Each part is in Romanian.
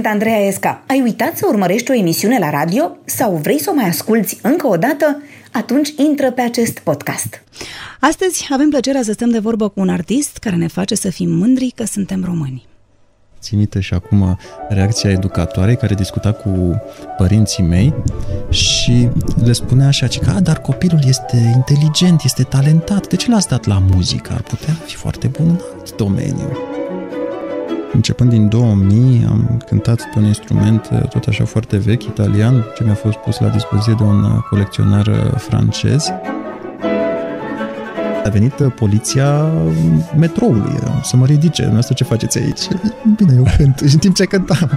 Sunt Andreea Esca. Ai uitat să urmărești o emisiune la radio sau vrei să o mai asculți încă o dată? Atunci intră pe acest podcast. Astăzi avem plăcerea să stăm de vorbă cu un artist care ne face să fim mândri că suntem români. Țin minte și acum reacția educatoarei care discuta cu părinții mei și le spunea așa, că, a, dar copilul este inteligent, este talentat, de ce l-ați dat la muzică? Ar putea fi foarte bun în alt domeniu. Începând din 2000 am cântat pe un instrument uh, tot așa foarte vechi, italian, ce mi-a fost pus la dispoziție de un uh, colecționar uh, francez. A venit poliția metroului să mă ridice. Asta ce faceți aici? Bine, eu cânt în timp ce cântam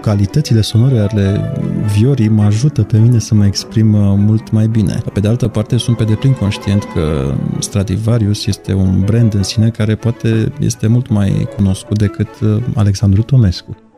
calitățile sonore ale viorii mă ajută pe mine să mă exprim uh, mult mai bine. Pe de altă parte, sunt pe deplin conștient că Stradivarius este un brand în sine care poate este mult mai cunoscut decât uh, Alexandru Tomescu.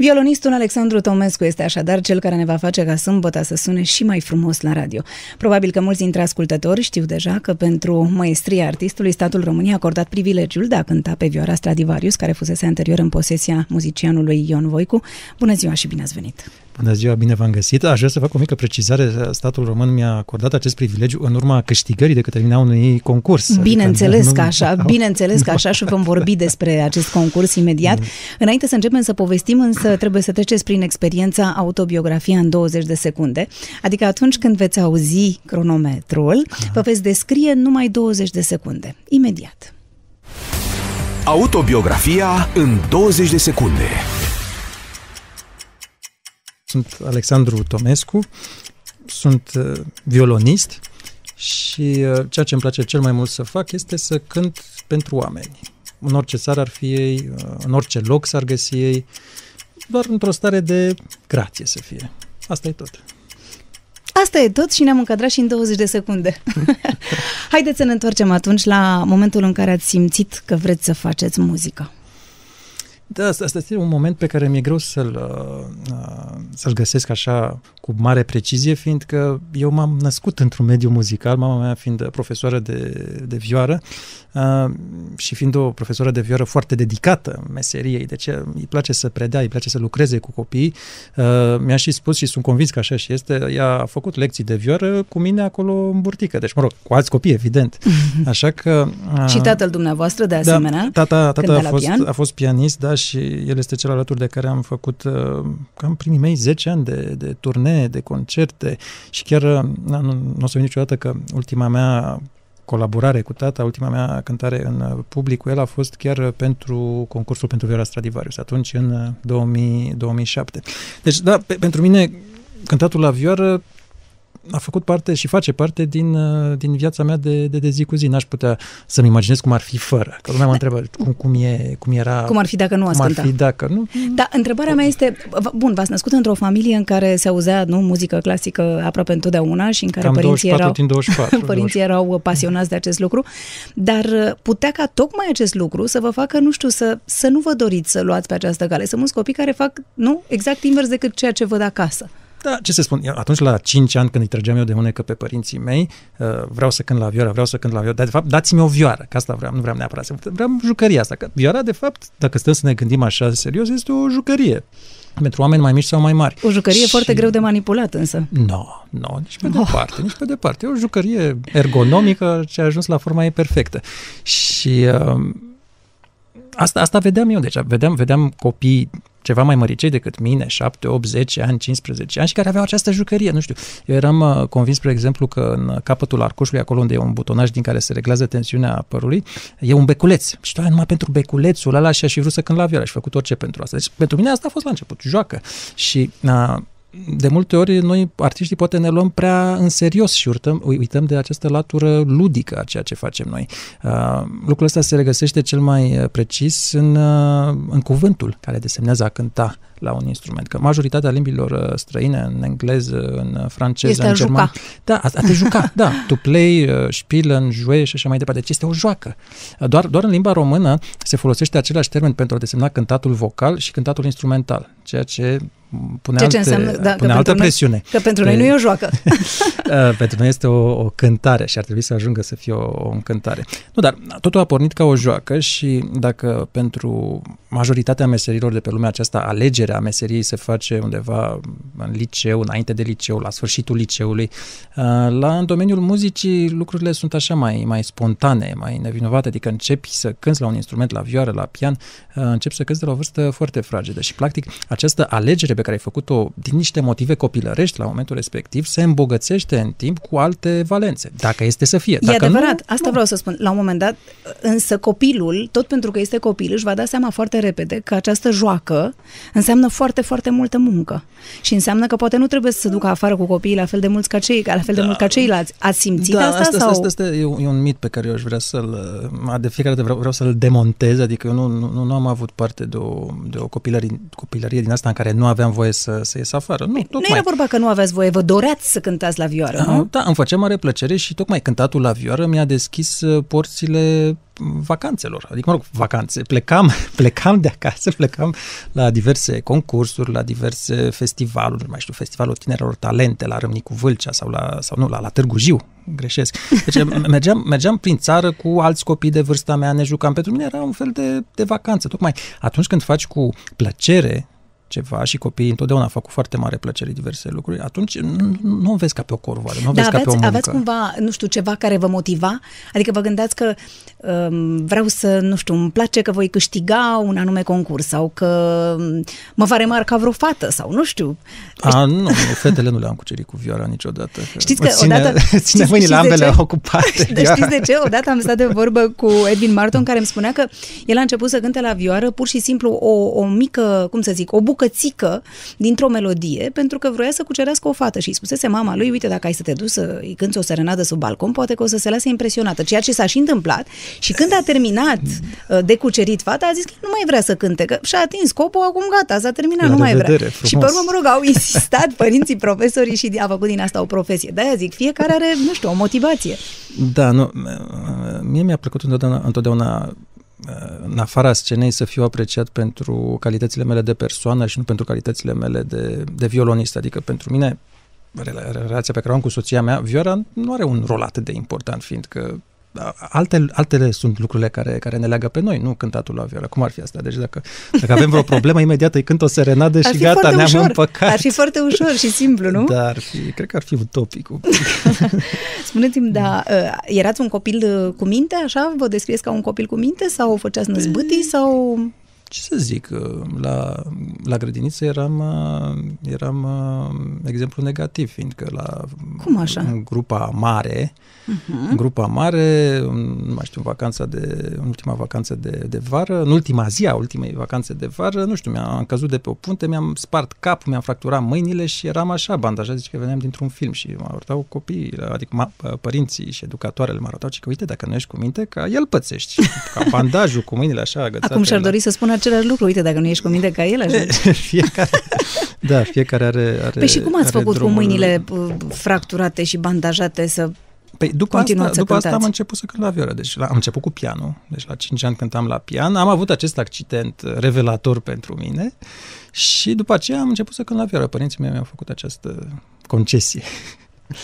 Violonistul Alexandru Tomescu este așadar cel care ne va face ca sâmbătă să sune și mai frumos la radio. Probabil că mulți dintre ascultători știu deja că pentru maestria artistului, statul României a acordat privilegiul de a cânta pe vioara Stradivarius, care fusese anterior în posesia muzicianului Ion Voicu. Bună ziua și bine ați venit! Bună ziua, bine v-am găsit. Aș vrea să fac o mică precizare. Statul român mi-a acordat acest privilegiu în urma câștigării de către mine a unui concurs. Bineînțeles adică că așa, bineînțeles că așa și vom vorbi despre acest concurs imediat. Mm. Înainte să începem să povestim, însă trebuie să treceți prin experiența autobiografia în 20 de secunde. Adică atunci când veți auzi cronometrul, da. vă veți descrie numai 20 de secunde. Imediat. Autobiografia în 20 de secunde. Sunt Alexandru Tomescu, sunt uh, violonist și uh, ceea ce îmi place cel mai mult să fac este să cânt pentru oameni. În orice țară ar fi ei, uh, în orice loc s-ar găsi ei, doar într-o stare de grație să fie. Asta e tot. Asta e tot și ne-am încadrat și în 20 de secunde. Haideți să ne întoarcem atunci la momentul în care ați simțit că vreți să faceți muzică. Da, asta, asta este un moment pe care mi-e greu să-l, uh, să-l găsesc așa cu mare precizie, fiindcă eu m-am născut într-un mediu muzical, mama mea fiind profesoară de, de vioară uh, și fiind o profesoară de vioară foarte dedicată meseriei, deci îi place să predea, îi place să lucreze cu copii, uh, mi-a și spus și sunt convins că așa și este, ea a făcut lecții de vioară cu mine acolo în burtică, deci mă rog, cu alți copii, evident. Așa că... și tatăl dumneavoastră, de da, asemenea, da, tata, tata a, fost, pian? a fost pianist, da, și el este cel alături de care am făcut uh, cam primii mei 10 ani de, de turnee, de concerte și chiar uh, nu, nu o să vin niciodată că ultima mea colaborare cu tata, ultima mea cântare în uh, public cu el a fost chiar pentru concursul pentru Viola Stradivarius, atunci în 2000, 2007. Deci, da, pe, pentru mine cântatul la vioară a făcut parte și face parte din, uh, din viața mea de, de, de zi cu zi. N-aș putea să-mi imaginez cum ar fi fără. Că lumea mă întreabă cum, cum, e, cum era... Cum ar fi dacă nu ați Cum cânta. ar fi dacă nu... Da, întrebarea mea este, bun, v-ați născut într-o familie în care se auzea nu, muzică clasică aproape întotdeauna și în care Cam părinții 24 erau, din 24, părinții 24. erau pasionați de acest lucru, dar uh, putea ca tocmai acest lucru să vă facă, nu știu, să, să nu vă doriți să luați pe această cale. Sunt mulți copii care fac, nu, exact invers decât ceea ce văd acasă. Da, ce să spun, atunci la 5 ani când îi trăgeam eu de unecă pe părinții mei, uh, vreau să cânt la vioară, vreau să cânt la vioară, dar de fapt dați-mi o vioară, că asta vreau, nu vreau neapărat să vreau jucăria asta, că vioara de fapt, dacă stăm să ne gândim așa serios, este o jucărie pentru oameni mai mici sau mai mari. O jucărie și... foarte greu de manipulat însă. Nu, no, nu, no, nici pe oh. departe, nici pe departe. E o jucărie ergonomică ce a ajuns la forma ei perfectă. Și uh, asta, asta vedeam eu, deci vedeam, vedeam copii ceva mai măricei decât mine, 7, 8, 10 ani, 15 ani și care aveau această jucărie, nu știu. Eu eram uh, convins, spre exemplu, că în capătul arcușului, acolo unde e un butonaj din care se reglează tensiunea părului, e un beculeț. Și tu numai pentru beculețul ăla și aș fi vrut să cânt la vioară și făcut orice pentru asta. Deci pentru mine asta a fost la început, joacă. Și uh, de multe ori noi, artiștii, poate ne luăm prea în serios și uităm, uităm de această latură ludică a ceea ce facem noi. Uh, lucrul ăsta se regăsește cel mai uh, precis în, uh, în cuvântul care desemnează a cânta la un instrument. Că majoritatea limbilor uh, străine, în engleză, în franceză, este în german. Da, a, a te juca, da. To play, uh, spielen, jouer și așa mai departe. Deci este o joacă. Doar, doar în limba română se folosește același termen pentru a desemna cântatul vocal și cântatul instrumental, ceea ce pune, Ceea ce alte, înseamnă, da, pune că altă pentru presiune. Noi, că pentru noi nu e o joacă. Uh, pentru noi este o, o cântare și ar trebui să ajungă să fie o, o încântare. Nu, dar totul a pornit ca o joacă și dacă pentru majoritatea meserilor de pe lumea aceasta alegerea meseriei se face undeva în liceu, înainte de liceu, la sfârșitul liceului, uh, la în domeniul muzicii lucrurile sunt așa mai, mai spontane, mai nevinovate, adică începi să cânți la un instrument, la vioară, la pian, uh, începi să cânți de la o vârstă foarte fragedă și practic această alegere pe care ai făcut-o din niște motive copilărești la momentul respectiv se îmbogățește în timp cu alte valențe, dacă este să fie. Dacă e adevărat, nu, asta nu. vreau să spun. La un moment dat, însă copilul, tot pentru că este copil, își va da seama foarte repede că această joacă înseamnă foarte, foarte multă muncă. Și înseamnă că poate nu trebuie să se ducă afară cu copiii la fel de mulți ca cei, la fel de Da. mult ca ceilalți. Ați simțit da, asta? asta, sau? asta, asta e, un, e un mit pe care eu aș vrea să-l... De fiecare dată vreau, vreau să-l demontez, adică eu nu, nu, nu am avut parte de o, de o copilărie, copilărie din asta în care nu aveam voie să, să ies afară. Nu, Nu tocmai. era vorba că nu aveați voie, vă doreați să cântați la vioară, nu? Da, îmi făcea mare plăcere și tocmai cântatul la vioară mi-a deschis uh, porțile vacanțelor, adică, mă rog, vacanțe. Plecam, plecam de acasă, plecam la diverse concursuri, la diverse festivaluri, nu mai știu, Festivalul Tinerilor Talente la Râmnicu Vâlcea sau, la, sau nu, la, la Târgu Jiu, greșesc. Deci mergeam, mergeam prin țară cu alți copii de vârsta mea, ne jucam. Pentru mine era un fel de, de vacanță. Tocmai atunci când faci cu plăcere ceva și copiii întotdeauna fac cu foarte mare plăcere diverse lucruri, atunci nu, nu o vezi ca pe o corvoare, nu o Da, vezi ca pe o aveți, muncă. aveți cumva, nu știu, ceva care vă motiva? Adică vă gândeați că um, vreau să, nu știu, îmi place că voi câștiga un anume concurs sau că um, mă va remarca vreo fată sau nu știu. A, nu, nu, fetele nu le-am cucerit cu vioara niciodată. Știți că ține, odată- Ține știți- mâinile știți de ambele ce? ocupate. Dar știți de ce? Odată am stat de vorbă cu Edwin Marton care îmi spunea că el a început să cânte la vioară pur și simplu o, o mică, cum să zic, o bucățică dintr-o melodie pentru că vroia să cucerească o fată și îi spusese mama lui, uite, dacă ai să te duci să îi cânti o serenadă sub balcon, poate că o să se lase impresionată, ceea ce s-a și întâmplat și când a terminat uh, de cucerit fata, a zis că nu mai vrea să cânte, că și-a atins scopul, acum gata, s-a terminat, La nu mai vrea. revedere, Și pe frumos. urmă, mă rog, au insistat părinții, profesorii și a făcut din asta o profesie. De-aia zic, fiecare are, nu știu, o motivație. Da, nu, mie mi-a plăcut întotdeauna, întotdeauna în afara scenei să fiu apreciat pentru calitățile mele de persoană și nu pentru calitățile mele de, de violonist. Adică pentru mine, relația pe care o am cu soția mea, vioara nu are un rol atât de important, fiindcă alte, altele sunt lucrurile care, care ne leagă pe noi, nu cântatul la vioară. Cum ar fi asta? Deci dacă, dacă avem vreo problemă, imediat îi cânt o serenadă Ar și fi gata, foarte ne-am ușor. împăcat. Ar fi foarte ușor și simplu, nu? Da, ar fi, cred că ar fi utopic. Spuneți-mi, da, erați un copil cu minte, așa? Vă descrieți ca un copil cu minte sau făceați năzbâtii sau... Ce să zic, la, la grădiniță eram, eram exemplu negativ, fiindcă la Cum așa? în grupa mare, uh-huh. în grupa mare, nu mai știu, în vacanța de, în ultima vacanță de, de vară, în ultima zi a ultimei vacanțe de vară, nu știu, mi-am căzut de pe o punte, mi-am spart capul, mi-am fracturat mâinile și eram așa bandajat, zice că veneam dintr-un film și mă arătau copiii, adică ma, părinții și educatoarele mă arătau și că uite, dacă nu ești cu minte, ca el pățești, ca bandajul cu mâinile așa agățate. Acum și-ar dori să spună același lucru, uite, dacă nu ești cu minte ca el, așa. fiecare, da, fiecare are, are Păi și cum ați făcut drumul... cu mâinile fracturate și bandajate să Păi după Continuați asta, după cântați. asta am început să cânt la vioară. Deci la, am început cu pianul. Deci la 5 ani cântam la pian. Am avut acest accident revelator pentru mine și după aceea am început să cânt la vioară. Părinții mei mi-au făcut această concesie.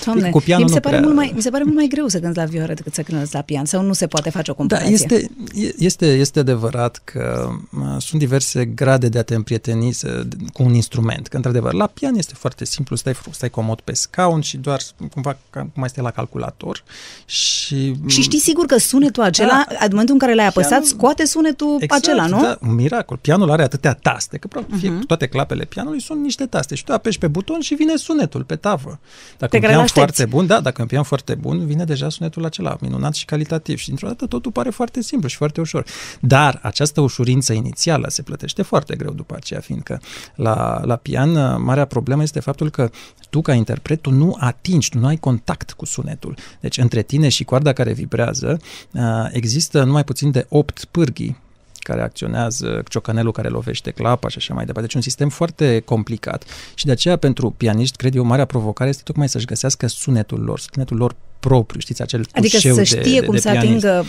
Doamne, cu pianul mi se, nu pare prea- mult mai, mi se pare mult mai greu să cânti la vioară decât să cânti la pian sau nu se poate face o Da, comparație. este, este, este adevărat că uh, sunt diverse grade de a te împrieteni să, cu un instrument. Că, într-adevăr, la pian este foarte simplu, stai, fru- stai comod pe scaun și doar cumva ca, cum mai stai la calculator și... Și știi sigur că sunetul acela, da. în momentul în care l-ai apăsat, Pianul- scoate sunetul acela, nu? Da, un miracol. Pianul are atâtea taste, că practic Mhm. uh-huh. toate clapele pianului sunt niște taste și tu apeși pe buton și vine sunetul pe tavă. Dacă Pe un care pian l-aștepți. foarte bun, da, dacă un pian foarte bun, vine deja sunetul acela, minunat și calitativ și dintr-o dată totul pare foarte simplu și foarte ușor. Dar această ușurință inițială se plătește foarte greu după aceea, fiindcă la, la pian marea problemă este faptul că tu ca interpret tu nu atingi, tu nu ai contact cu sunetul. Deci între tine și coarda care vibrează uh, există numai puțin de 8 pârghii care acționează, ciocanelul care lovește clapa și așa mai departe. Deci un sistem foarte complicat și de aceea pentru pianiști, cred eu, marea provocare este tocmai să-și găsească sunetul lor, sunetul lor propriu, știți, acel Adică să de, știe de, cum de să pianist. atingă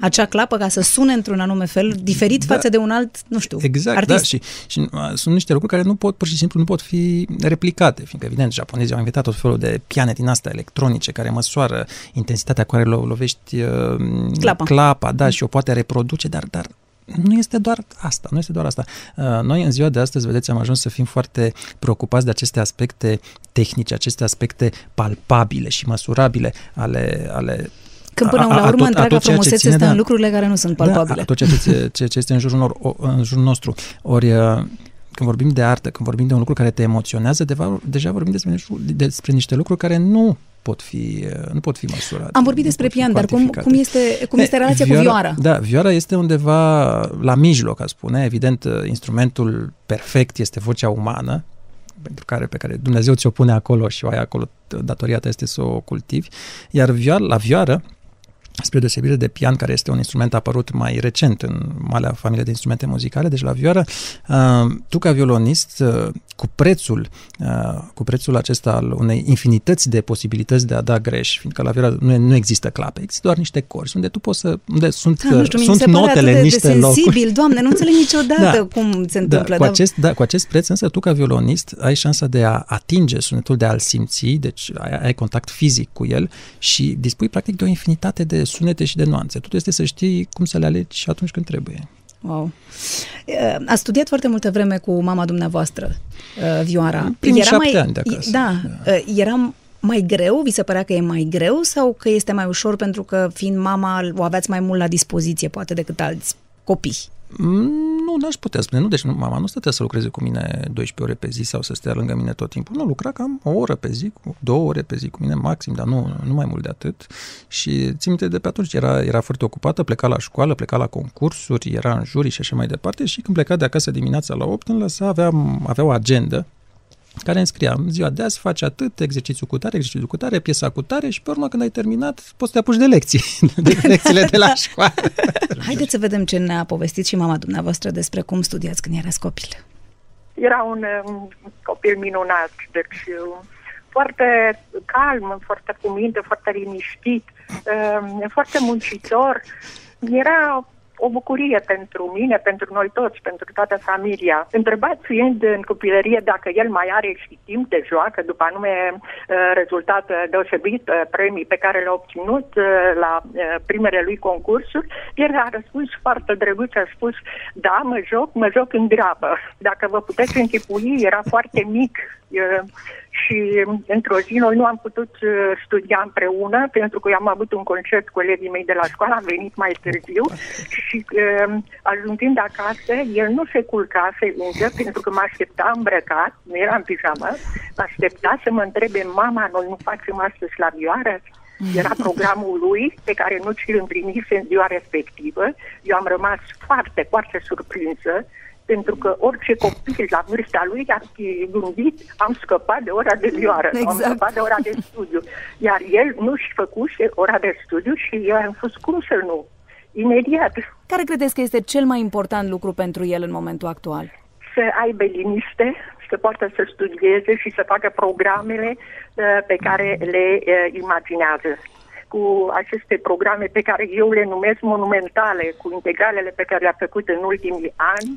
acea clapă ca să sune într-un anume fel, diferit Da. față de un alt, nu știu, Exact, artist. da, și, și uh, sunt niște lucruri care nu pot, pur și simplu, nu pot fi replicate, fiindcă, evident, japonezii au inventat tot felul de piane din astea electronice care măsoară intensitatea cu care lo- lovești uh, Clapa. clapa da, și o poate reproduce, dar, dar nu este doar asta, nu este doar asta. Uh, Noi în ziua de astăzi, vedeți, am ajuns să fim foarte preocupați de aceste aspecte tehnice, aceste aspecte palpabile și măsurabile ale, ale Când până a- a- la a urmă tot- a întreaga tot ceea ce frumusețe ține stă de- în lucrurile care nu sunt palpabile. Da, tot ceea ce, ți- ce, ce este în jurul, nor, o- în jurul nostru. Ori, uh, când vorbim de artă, când vorbim de un lucru care te emoționează, deja, deja vorbim despre, niște- despre niște lucruri care nu pot fi, uh, nu pot fi măsurate. Am vorbit nu despre pot fi pian, dar cum, cuantificate. cum este, cum este E, relația cu vioara? Da, vioara este undeva la mijloc, a spune. Evident, uh, instrumentul perfect este vocea umană, pentru care, pe care Dumnezeu ți-o pune acolo și o ai acolo, datoria ta este să o cultivi. Iar vioara, la vioară, spre deosebire de pian, care este un instrument apărut mai recent în malea familie de instrumente muzicale, deci la vioară, uh, tu ca violonist, uh, cu prețul, uh, cu prețul acesta al unei infinități de posibilități de a da greș, fiindcă la vioară nu, e- nu există clape, există doar niște corzi, unde tu poți să, unde sunt, Da, nu știu, mi sunt se pare notele atât în de, niște de locuri. sensibil, doamne, nu înțeleg niciodată Da. cum se Da, întâmplă. cu, dar- acest, da, cu acest preț, însă, tu ca violonist ai șansa de a atinge sunetul, de a-l simți, deci ai, ai contact fizic cu el și dispui practic de o infinitate de sunete și de nuanțe. Totul este să știi cum să le alegi și atunci când trebuie. Wow. Uh, A studiat foarte multă vreme cu mama dumneavoastră, uh, Vioara. Primii Era șapte mai, ani de acasă. Da, uh, era mai greu? Vi se părea că e mai greu sau că este mai ușor pentru că fiind mama o aveați mai mult la dispoziție poate decât alți copii? Mm, Nu, n-aș putea spune. Nu, deci nu, mama nu stătea să lucreze cu mine 12 ore pe zi sau să stea lângă mine tot timpul. Nu, lucra cam o oră pe zi, cu două ore pe zi cu mine maxim, dar nu, nu mai mult de atât. Și țin minte de pe atunci era, era foarte ocupată, pleca la școală, pleca la concursuri, era în jurii și așa mai departe și când pleca de acasă dimineața la 8, îmi lăsa, avea, avea o agendă care înscria în ziua de azi faci atât, exercițiu cu tare, exercițiu cu tare, piesa cu tare și pe urmă când ai terminat poți să te apuci de lecții, de lecțiile de la școală. Haideți să vedem ce ne-a povestit și mama dumneavoastră despre cum studiați când erați copil. Era un um, copil minunat, deci uh, foarte calm, foarte cu minte, foarte liniștit, um, foarte muncitor. Era o bucurie pentru mine, pentru noi toți, pentru toată familia. Întrebat fiind în copilărie dacă el mai are și timp de joacă, după anume uh, rezultat uh, deosebit, uh, premii pe care le-a obținut uh, la uh, primele lui concursuri, el a răspuns foarte drăguț, a spus, da, mă joc, mă joc în dreapă. Dacă vă puteți închipui, era foarte mic uh, și într-o zi noi nu am putut uh, studia împreună pentru că eu am avut un concert cu elevii mei de la școală, am venit mai târziu și uh, ajungând acasă, el nu se culcase încă pentru că mă aștepta îmbrăcat, nu era în pijamă, mă aștepta să mă întrebe mama, noi nu facem astăzi la vioară? Era programul lui pe care nu ți-l împlinise în ziua respectivă. Eu am rămas foarte, foarte surprinsă pentru că orice copil la vârsta lui ar fi gândit am scăpat de ora de vioară, Exact. am scăpat de ora de studiu. Iar el nu-și făcuse ora de studiu și eu am spus cum să nu? Imediat Care credeți că este cel mai important lucru pentru el în momentul actual? să aibă liniște, să poată să studieze și să facă programele uh, pe care le uh, imaginează. Cu aceste programe pe care eu le numesc monumentale, cu integralele pe care le-a făcut în ultimii ani,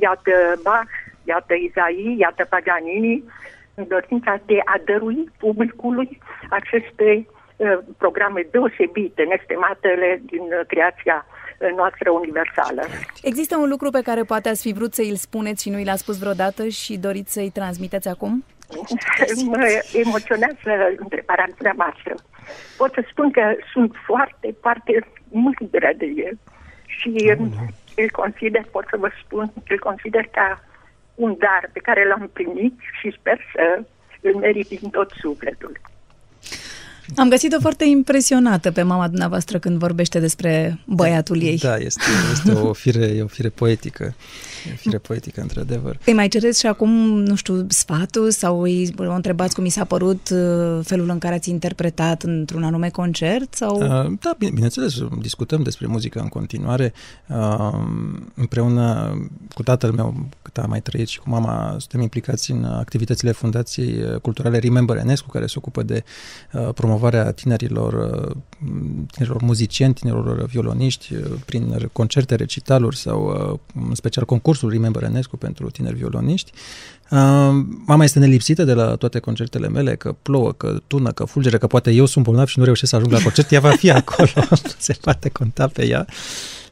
iată Bach, iată Izai, iată Paganini, în dorința de a dărui publicului aceste uh, programe deosebite, nestematele din uh, creația uh, noastră universală. Există un lucru pe care poate ați fi vrut să îl spuneți și nu l-a spus vreodată și doriți să-i transmiteți acum? mă emoționează întrebarea dumneavoastră. Pot să spun că sunt foarte, foarte mândră de el și îl consider, pot să vă spun, îl consider ca un dar pe care l-am primit și sper să îl merit din tot sufletul. Am găsit-o foarte impresionată pe mama dumneavoastră când vorbește despre băiatul ei. Da, este, este o, fire, e o fire poetică. E o fire poetică, într-adevăr. Îi mai cereți și acum, nu știu, sfatul sau îi o întrebați cum i s-a părut uh, felul în care ați interpretat într-un anume concert? Sau... Uh, da, bine, bineînțeles, discutăm despre muzică în continuare. Uh, împreună cu tatăl meu, cât a mai trăit, și cu mama, suntem implicați în activitățile Fundației Culturale Remember Enescu, care se ocupă de promovarea tinerilor, tinerilor muzicieni, tinerilor violoniști, prin concerte, recitaluri sau în special concursul Remember Enescu pentru tineri violoniști. Mama este nelipsită de la toate concertele mele, că plouă, că tună, că fulgere, că poate eu sunt bolnav și nu reușesc să ajung la concert, ea va fi acolo, se poate conta pe ea.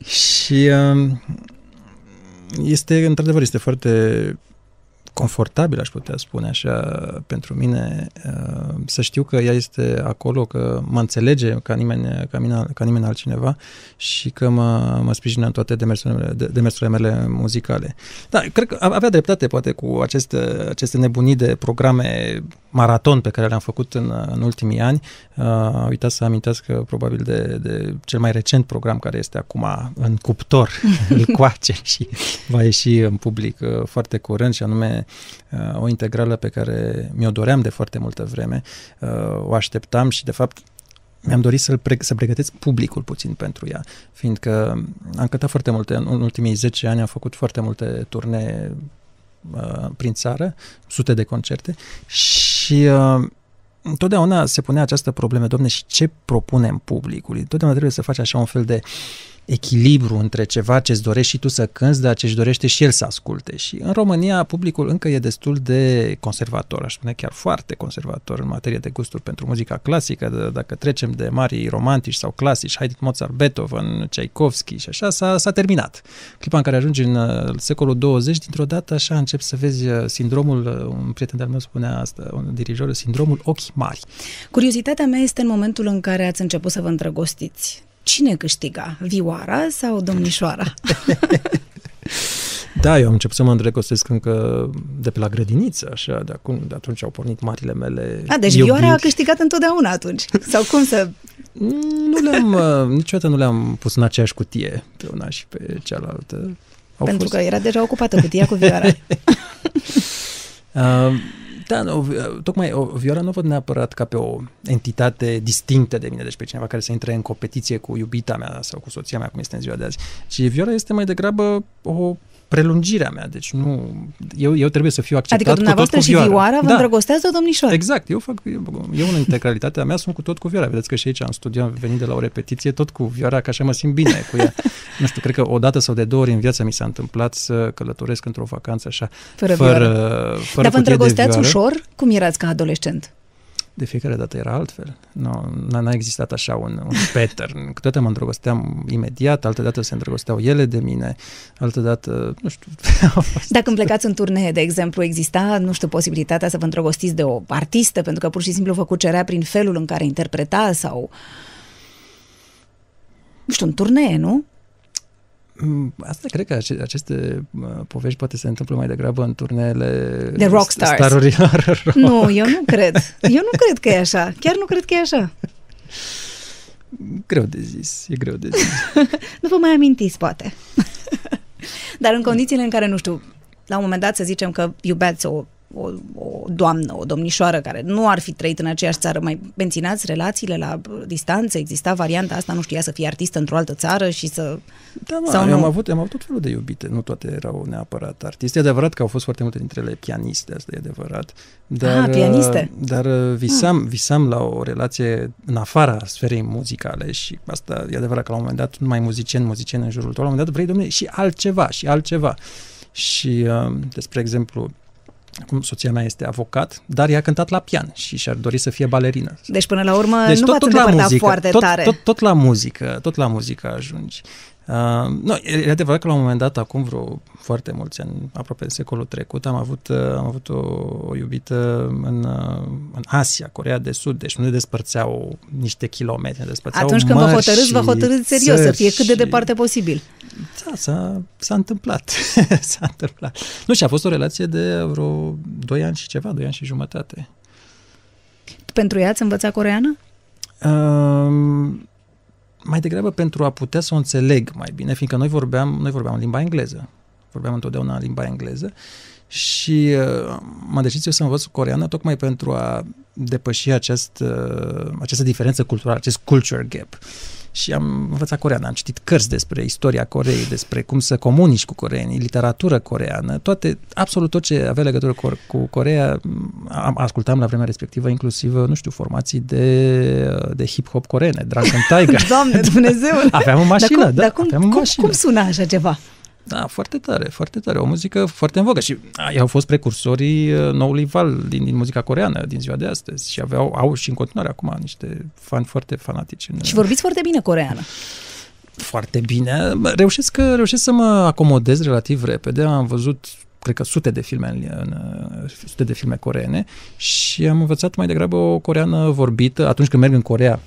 Și este, într-adevăr, este foarte confortabil, aș putea spune așa, pentru mine, uh, să știu că ea este acolo, că mă înțelege ca nimeni, ca mine, ca nimeni altcineva și că mă, mă sprijină în toate demersurile, demersurile mele muzicale. Da, cred că avea dreptate, poate, cu aceste, aceste nebunii de programe maraton pe care le-am făcut în, în ultimii ani. Uh, uitați să amintească probabil de, de cel mai recent program care este acum în cuptor, îl coace și va ieși în public uh, foarte curând și anume uh, o integrală pe care mi-o doream de foarte multă vreme. Uh, o așteptam și de fapt mi-am dorit să pre- să pregătesc publicul puțin pentru ea, fiindcă am cântat foarte multe, în ultimii 10 ani am făcut foarte multe turnee uh, prin țară, sute de concerte și uh, întotdeauna se punea această problemă, domne, și ce propunem publicului? Totdeauna trebuie să faci așa un fel de echilibru între ceva ce îți dorești și tu să cânți, dar ce își dorește și el să asculte. Și în România publicul încă e destul de conservator, aș spune chiar foarte conservator în materie de gusturi pentru muzica clasică. De, dacă trecem de mari romantici sau clasici, Haydn, Mozart, Beethoven, Tchaikovsky și așa, s-a, s-a terminat. Clipa în care ajungi în uh, secolul 20, dintr-o dată așa încep să vezi uh, sindromul, uh, un prieten de-al meu spunea asta, un dirijor, sindromul ochi mari. Curiozitatea mea este în momentul în care ați început să vă îndrăgostiți cine câștiga, vioara sau domnișoara? Da, eu am început să mă îndrăgostesc încă de pe la grădiniță, așa, de, acum, de atunci au pornit marile mele A, deci iubiri. Vioara a câștigat întotdeauna atunci, sau cum să... Nu le-am, uh, niciodată nu le-am pus în aceeași cutie pe una și pe cealaltă. Au Pentru fost... că era deja ocupată cutia cu Vioara. uh, da, nu, tocmai o, Vioara nu văd neapărat ca pe o entitate distinctă de mine, deci pe cineva care să intre în competiție cu iubita mea sau cu soția mea, cum este în ziua de azi, ci Vioara este mai degrabă o prelungirea mea, deci nu, eu, eu trebuie să fiu acceptat adică dumneavoastră cu tot cu și Vioara vă da. îndrăgostează o domnișoară. Exact, eu fac, eu, eu în integralitatea mea sunt cu tot cu Vioara. Vedeți că și aici am studiat, am venit de la o repetiție tot cu Vioara, ca așa mă simt bine cu ea. nu știu, cred că o dată sau de două ori în viața mi s-a întâmplat să călătoresc într-o vacanță așa, fără, fără, fără Dar vă îndrăgosteați ușor? Cum erați ca adolescent? De fiecare dată era altfel. Nu, n-a existat așa un, un pattern. Câteodată mă îndrăgosteam imediat, altă dată se îndrăgosteau ele de mine, altă dată, nu știu. Dacă îmi plecați în turnee, de exemplu, exista, nu știu, posibilitatea să vă îndrăgostiți de o artistă, pentru că pur și simplu vă cucerea prin felul în care interpreta sau... Nu știu, în turnee, nu? Mm, asta cred că aceste povești poate se întâmplă mai degrabă în turneele de rockstars. starurilor rock. Nu, eu nu cred. Eu nu cred că e așa. Chiar nu cred că e așa. Greu de zis, e greu de zis. nu vă mai amintiți, poate. Dar în condițiile în care, nu știu, la un moment dat să zicem că iubeați o o, o doamnă, o domnișoară care nu ar fi trăit în aceeași țară, mai menținați relațiile la distanță? Exista varianta asta, nu știa să fie artistă într-o altă țară și să... Da, mă, sau eu am avut, am avut tot felul de iubite, nu toate erau neapărat artiste. E adevărat că au fost foarte multe dintre ele pianiste, asta e adevărat. Dar, ah, pianiste. Dar visam, ah. visam la o relație în afara sferei muzicale și asta e adevărat că la un moment dat nu mai muzicieni, muzicieni în jurul tău, la un moment dat vrei, domnule, și altceva, și altceva. Și, uh, despre exemplu, Acum soția mea este avocat, dar ea a cântat la pian și și-ar dori să fie balerină. Deci până la urmă deci nu tot, tot la muzică, foarte tot, tare. Tot, tot, la muzică, tot la muzică ajungi. Uh, nu, e adevărat că la un moment dat, acum vreo foarte mulți ani, aproape în secolul trecut, am avut, uh, am avut o, o iubită în, uh, în Asia, Corea de Sud, deci nu ne despărțeau niște kilometri, ne despărțeau Atunci când vă hotărâți, vă hotărâți serios, să fie cât de departe posibil. Da, s-a, s-a întâmplat. s-a întâmplat. Nu, și a fost o relație de vreo 2 ani și ceva, 2 ani și jumătate. Pentru ea ați învățat coreană? Um, mai degrabă pentru a putea să o înțeleg mai bine, fiindcă noi vorbeam, noi vorbeam în limba engleză. Vorbeam întotdeauna în limba engleză și uh, m-am decis eu să învăț coreană tocmai pentru a depăși acest, uh, această diferență culturală, acest culture gap. Și am învățat coreană, am citit cărți despre istoria Coreei, despre cum să comunici cu coreenii, literatură coreană, toate, absolut tot ce avea legătură cu, cu Coreea, am, ascultam la vremea respectivă inclusiv, nu știu, formații de, de hip-hop coreene, Drunken Tiger. Doamne Dumnezeu! aveam o mașină, dar cum, da, dar cum, aveam o cum, mașină. cum sună așa ceva? Da, foarte tare, foarte tare. O muzică foarte în vogă și ei au fost precursorii uh, noului val din, din muzica coreană din ziua de astăzi și aveau, au și în continuare acum niște fani foarte fanatici. În, Și vorbiți foarte bine coreană. foarte bine. Reușesc, reușesc să mă acomodez relativ repede. Am văzut cred că sute de filme în, în, sute de filme coreene și am învățat mai degrabă o coreană vorbită atunci când merg în Corea.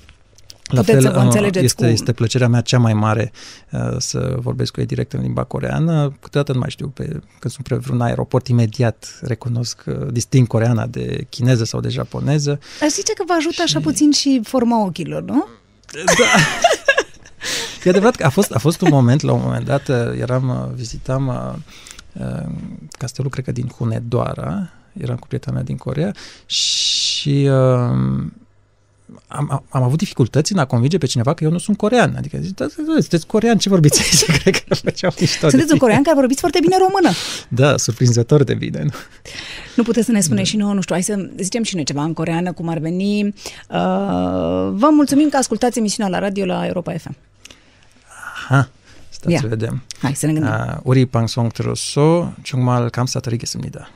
La Puteți fel, să vă uh, înțelegeți este, cu- este plăcerea mea cea mai mare uh, să vorbesc cu ei direct în limba coreană. Câteodată nu mai știu, pe, când sunt pe vreun aeroport, imediat recunosc, uh, disting coreana de chineză sau de japoneză. Aș zice că vă ajută așa puțin și forma ochilor, nu? E adevărat că a fost, a fost un moment, la un moment dat, uh, eram, uh, vizitam uh, uh, castelul, cred că din Hunedoara, eram cu prietena mea din Corea și uh, am, am, am avut dificultăți în a convinge pe cineva că eu nu sunt corean. Adică zic, da, da, da, sunteți corean, ce vorbiți aici? Cred că făceau mișto de Sunteți un mine. corean care vorbiți foarte bine română. Da, surprinzător de bine. Nu? Nu puteți să ne spuneți și nouă, nu știu, hai să zicem și noi ceva în coreană, cum ar veni. Uh, vă mulțumim că ascultați emisiunea la radio la Europa FM. Aha, stați Ia. să vedem. Hai să ne gândim. 아, 우리 방송 들어서 정말 감사드리겠습니다.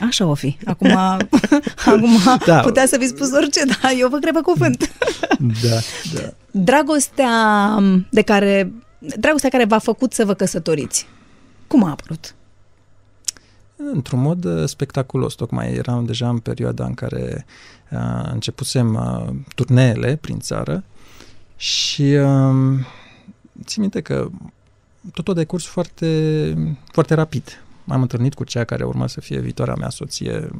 Așa o fi. Acum, acum Da. putea să fi spus orice, dar eu vă cred pe cuvânt. Da, da. Dragostea de care, dragostea care v-a făcut să vă căsătoriți, cum a apărut? Într-un mod uh, spectaculos, tocmai eram deja în perioada în care uh, începusem uh, turneele prin țară și uh, țin minte că totul a decurs foarte, foarte rapid. M-am întâlnit cu cea care urma să fie viitoarea mea soție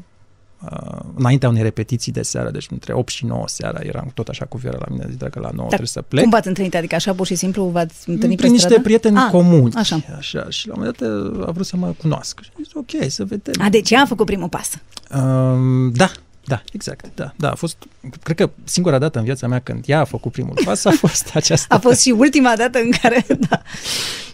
uh, înaintea unei repetiții de seară, deci între 8 și 9 seara eram tot așa cu Viera la mine, zic dacă la 9 trebuie să plec. Cum v-ați întâlnit? Adică așa pur și simplu v-ați întâlnit prin pe niște stradă? prieteni Ah, comuni. Așa. așa. Și la un moment dat uh, a vrut să mă cunoască. Și am zis, ok, să vedem. A, deci ea a făcut primul pas. Um, da, da, exact, da, da, a fost, cred că singura dată în viața mea când ea a făcut primul pas a fost aceasta. A fost și ultima dată în care... Da.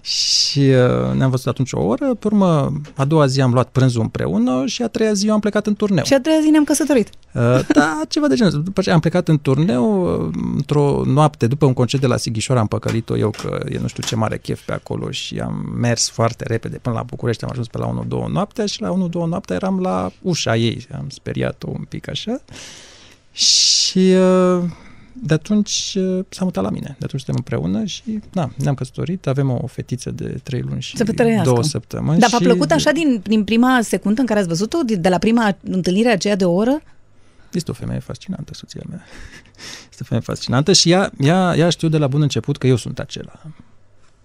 Și uh, ne-am văzut atunci o oră, pe urmă, a doua zi am luat prânzul împreună și a treia zi eu am plecat în turneu. Și a treia zi ne-am căsătorit. Uh, da, ceva de genul. După ce am plecat în turneu, uh, într-o noapte, după un concert de la Sighișoara, am păcălit-o eu că e nu știu ce mare chef pe acolo și am mers foarte repede până la București, am ajuns pe la 1-2 noaptea și la 1-2 noaptea eram la ușa ei, am speriat-o un pic așa și uh, de atunci uh, s-a mutat la mine, de atunci suntem împreună și na, ne-am căsătorit, avem o fetiță de 3 luni și Să vă trăiască. două săptămâni. Dar v-a și plăcut așa din, din prima secundă în care ați văzut-o? De de la prima întâlnire aceea de o oră? Este o femeie fascinantă, soția mea. Este o femeie fascinantă și ea, ea, ea știu de la bun început că eu sunt acela.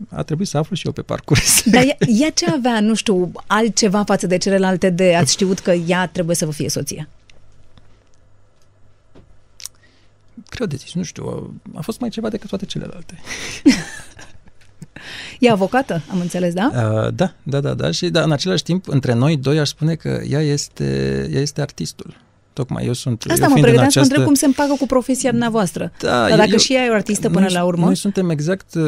A trebuit să aflu și eu pe parcurs. Dar ea, ea ce avea, nu știu, altceva față de celelalte de ați știut că ea trebuie să vă fie soție? Credeți, nu știu, a fost mai ceva decât toate celelalte. E avocată, am înțeles, da? Uh, da, da, da, da. Și da, în același timp, între noi doi, aș spune că ea este, ea este artistul. Tocmai eu sunt... Asta eu mă fiind în pregăteam să această... întreb cum se împacă cu profesia dumneavoastră. Da, Dar dacă eu- și ea e o artistă până noi, la urmă... Noi suntem exact, uh,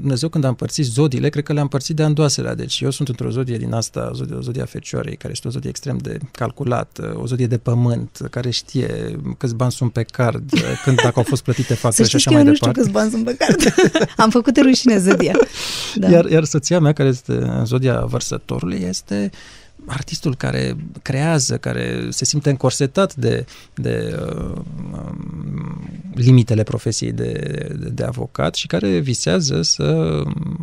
Dumnezeu când a împărțit zodiile, cred că le-a împărțit de andoaselea. Deci eu sunt într-o zodie din asta, zodia, zodia Fecioarei, care este o zodie extrem de calculată, o zodie de pământ, care știe câți bani sunt pe card, uh, când dacă au fost plătite Să facturile și știți așa că eu mai nu știu departe. câți bani sunt pe card. am făcut de rușine zădia. Da. Iar, iar soția mea, care este în zodia vărsătorului, este artistul care creează, care se simte încorsetat de, de uh, um, limitele profesiei de, de, de avocat și care visează să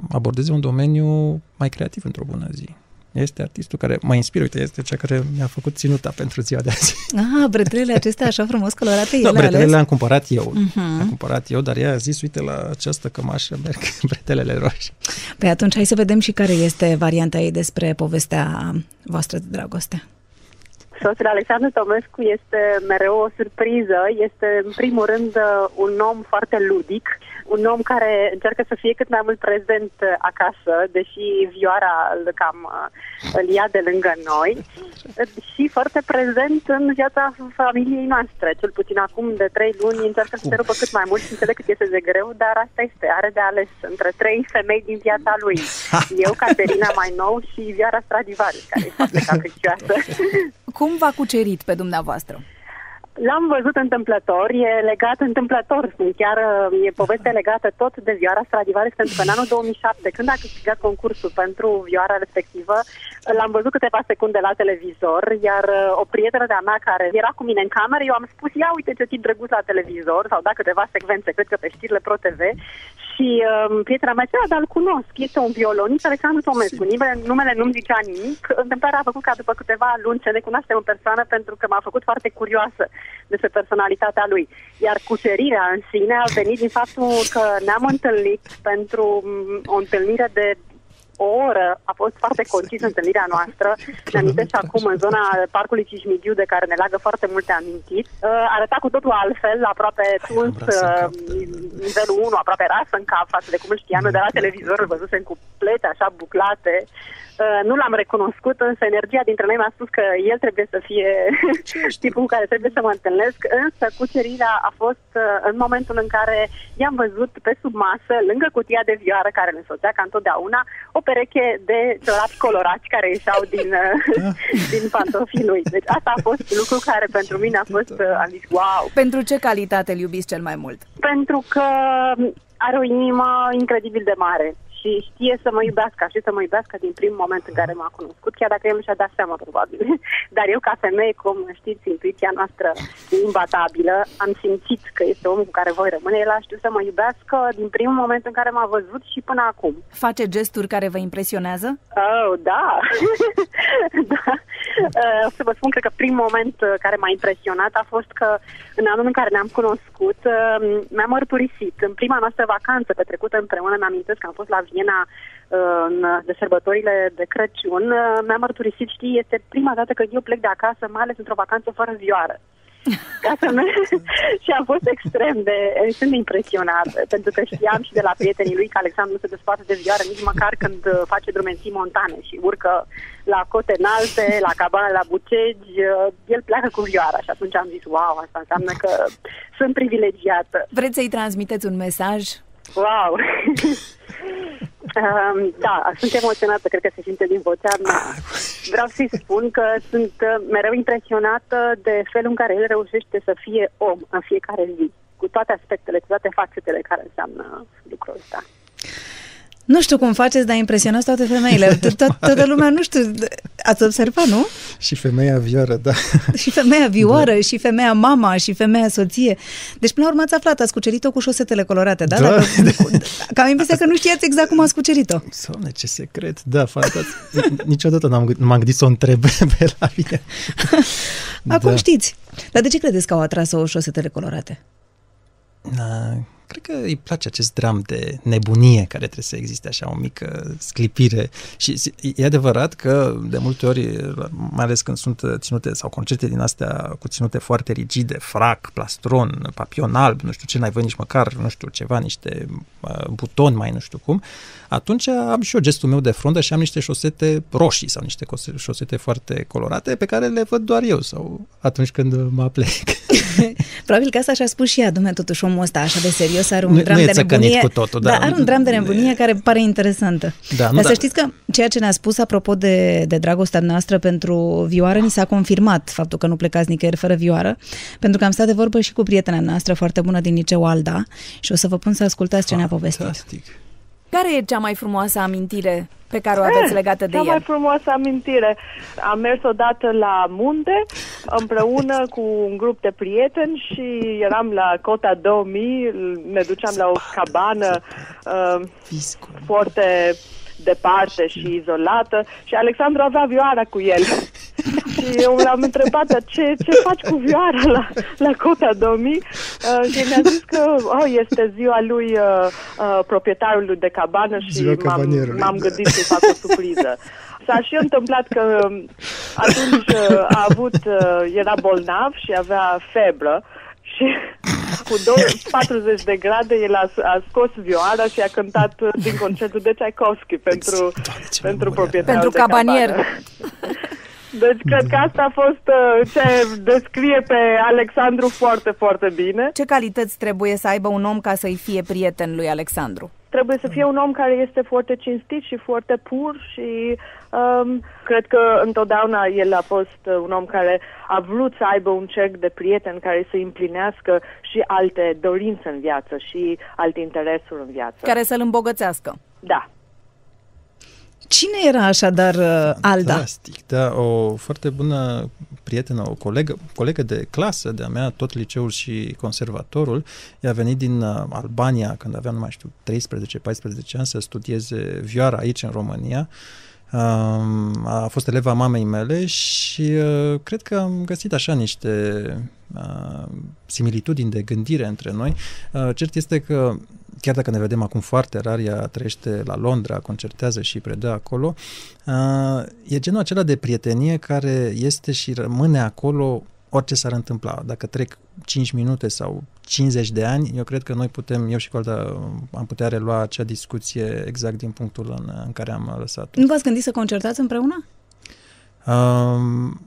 abordeze un domeniu mai creativ într-o bună zi. Este artistul care mă inspiră, uite, este cea care mi-a făcut ținuta pentru ziua de azi. Ah, bretelele acestea așa frumos colorate, Da, ele bretelele ales? le-am cumpărat eu. Mhm. Le-am cumpărat eu, dar ea a zis, uite, la această cămașă merg bretelele roșii. Păi atunci hai să vedem și care este varianta ei despre povestea voastră de dragoste. Soțul Alexandru Tomescu este mereu o surpriză. Este, în primul rând, un om foarte ludic, un om care încearcă să fie cât mai mult prezent acasă, deși vioara îl cam îl ia de lângă noi, și foarte prezent în viața familiei noastre. Cel puțin acum de trei luni încearcă să se rupă cât mai mult și înțeleg cât este de greu, dar asta este, are de ales între trei femei din viața lui. Eu, Caterina mai nou și Vioara Stradivarius, care e foarte capricioasă. Cum v-a cucerit pe dumneavoastră? L-am văzut întâmplător, e legat întâmplător, chiar e poveste legată tot de vioara Stradivarius, pentru că în anul 2007, când a câștigat concursul pentru vioara respectivă, l-am văzut câteva secunde la televizor, iar o prietenă de-a mea care era cu mine în cameră, eu am spus, ia uite ce tip drăguț la televizor, sau da câteva secvențe, cred că pe știrile Pro TV, și um, prietena mea zicea, dar îl cunosc, este un violonist, Alexandru Tomescu. Numele, numele nu-mi zicea nimic. Întâmplarea a făcut ca după câteva luni să ne cunoaștem în persoană pentru că m-a făcut foarte curioasă despre personalitatea lui. Iar cucerirea în sine a venit din faptul că ne-am întâlnit pentru um, o întâlnire de o oră a fost foarte concis întâlnirea noastră. Ne amintesc acum în zona parcului Cismigiu, de care ne leagă foarte multe amintiri. Uh, arăta cu totul altfel, aproape tuns, uh, nivelul 1, aproape ras în cap față de cum îl știam de la televizor, îl văzusem cu plete așa buclate. Uh, nu l-am recunoscut, însă energia dintre noi mi-a spus că el trebuie să fie tipul cu care trebuie să mă întâlnesc, însă cucerirea a fost uh, în momentul în care i-am văzut pe sub masă, lângă cutia de vioară care ne soțea ca întotdeauna, o pereche de ciorapi colorați care ieșeau din, uh, din pantofii lui. Deci asta a fost lucru care pentru mine a fost, am zis, wow! Pentru ce calitate îl iubiți cel mai mult? Pentru că are o inimă incredibil de mare și știe să mă iubească și să mă iubească din primul moment în care m-a cunoscut, chiar dacă el nu și-a dat seama, probabil. Dar eu, ca femeie, cum știți, intuiția noastră e imbatabilă, am simțit că este omul cu care voi rămâne. El a știut să mă iubească din primul moment în care m-a văzut și până acum. Face gesturi care vă impresionează? Oh, da! da. Uh, să vă spun, cred că primul moment uh, care m-a impresionat a fost că în anul în care ne-am cunoscut, uh, mi-am mărturisit. În prima noastră vacanță petrecută împreună, mi-am că am fost la Viena în, de sărbătorile de Crăciun, mi-am mărturisit, știi, este prima dată când eu plec de acasă, mai ales într-o vacanță fără vioară. Ca să și a fost extrem de... Sunt impresionat, pentru că știam și de la prietenii lui că Alexandru nu se desparte de vioară nici măcar când face drumenții montane și urcă la cote înalte, la cabane, la bucegi, el pleacă cu vioara și atunci am zis, wow, asta înseamnă că sunt privilegiată. Vreți să-i transmiteți un mesaj? Wow! Um, da, sunt emoționată, cred că se simte din vocea mea. Vreau să-i spun că sunt uh, mereu impresionată de felul în care el reușește să fie om în fiecare zi, cu toate aspectele, cu toate fațetele care înseamnă lucrul ăsta. Nu știu cum faceți, dar impresionați toate femeile. Toată lumea, nu știu, ați observat, nu? Și femeia vioară, da. Și femeia vioară, da. și femeia mama, și femeia soție. Deci, până la urmă, ați aflat, ați cucerit-o cu șosetele colorate, da? da. Dacă, cam impresia că nu știați exact cum ați cucerit-o. Doamne, ce secret, da, fantastic. Niciodată n-am, m-am gândit să o întreb pe la mine. Acum da. știți. Dar de ce credeți că au atras-o șosetele colorate? Na, cred că îi place acest dram de nebunie care trebuie să existe așa, o mică sclipire. Și e adevărat că de multe ori, mai ales când sunt ținute sau concerte din astea cu ținute foarte rigide, frac, plastron, papion alb, nu știu ce, n-ai văzut nici măcar, nu știu, ceva, niște uh, butoni mai nu știu cum, atunci am și eu gestul meu de frundă și am niște șosete roșii sau niște șosete foarte colorate pe care le văd doar eu sau atunci când mă plec. Probabil că asta și-a spus și ea, domnule, totuși omul ăsta așa de serios are un nu, dram nu de nebunie. Cu totul, da. Dar are un dram de nebunie care pare interesantă. Da, nu, Dar da. să știți că ceea ce ne-a spus apropo de, de dragostea noastră pentru vioară, ni s-a confirmat faptul că nu plecați nicăieri fără vioară, pentru că am stat de vorbă și cu prietena noastră foarte bună din liceu Alda și o să vă pun să ascultați ce ne-a povestit. Care e cea mai frumoasă amintire pe care o aveți eh, legată de cea el? Cea mai frumoasă amintire. Am mers odată la munte împreună cu un grup de prieteni și eram la Cota 2000, ne duceam la o cabană uh, foarte departe și izolată și Alexandru avea vioara cu el. și eu l-am întrebat, ce, ce faci cu vioara la, la Cota 2000? Uh, și mi-a zis că oh, este ziua lui uh, uh, proprietarului de cabană și Ziua m-am, cabanierului, m-am da. gândit să fac o surpriză. S-a și întâmplat că um, atunci uh, a avut, uh, era bolnav și avea febră și cu dou- 40 de grade el a, a scos vioara și a cântat uh, din concertul de Tchaikovsky pentru, Doamne, ce pentru memorie. proprietarul Pentru de cabanier. cabană. Deci cred că asta a fost uh, ce descrie pe Alexandru foarte, foarte bine. Ce calități trebuie să aibă un om ca să-i fie prieten lui Alexandru? Trebuie să fie un om care este foarte cinstit și foarte pur și um, cred că întotdeauna el a fost uh, un om care a vrut să aibă un cerc de prieteni care să împlinească și alte dorințe în viață și alte interesuri în viață. Care să-l îmbogățească. Da. Cine era așadar uh, Alda? Fantastic, da, o foarte bună prietenă, o colegă, colegă de clasă de-a mea, tot liceul și conservatorul. Ea a venit din uh, Albania când avea, nu mai știu, 13-14 ani să studieze vioara aici în România. Um, a fost eleva mamei mele și uh, cred că am găsit așa niște uh, similitudini de gândire între noi. Uh, cert este că chiar dacă ne vedem acum foarte rar, ea trăiește la Londra, concertează și predă acolo, uh, e genul acela de prietenie care este și rămâne acolo orice s-ar întâmpla. Dacă trec 5 minute sau 50 de ani, eu cred că noi putem, eu și Colda, am putea relua acea discuție exact din punctul în, în care am lăsat-o. Nu v-ați gândit să concertați împreună? Um,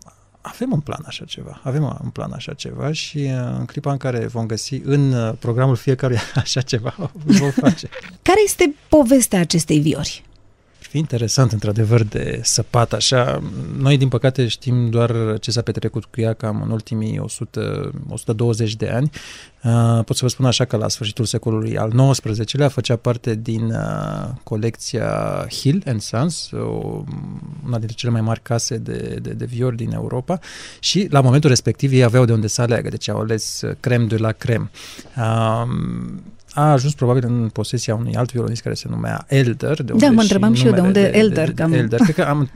avem un plan așa ceva, avem un plan așa ceva și uh, în clipa în care vom găsi în uh, programul fiecăruia așa ceva, o vom face. Care este povestea acestei viori? Ar fi interesant, într-adevăr, de săpat așa. Noi, din păcate, știm doar ce s-a petrecut cu ea cam în ultimii 100, 120 de ani. Uh, pot să vă spun așa că la sfârșitul secolului al XIX-lea făcea parte din uh, colecția Hill and Sons, o, una dintre cele mai mari case de, de, de viori din Europa și la momentul respectiv ei aveau de unde să aleagă, deci au ales uh, creme de la creme. Um, a ajuns probabil în posesia unui alt violonist care se numea Elder. De Da, unde mă și întrebam și eu de numele unde Elder, De, de, cam- de Elder. Cred că am,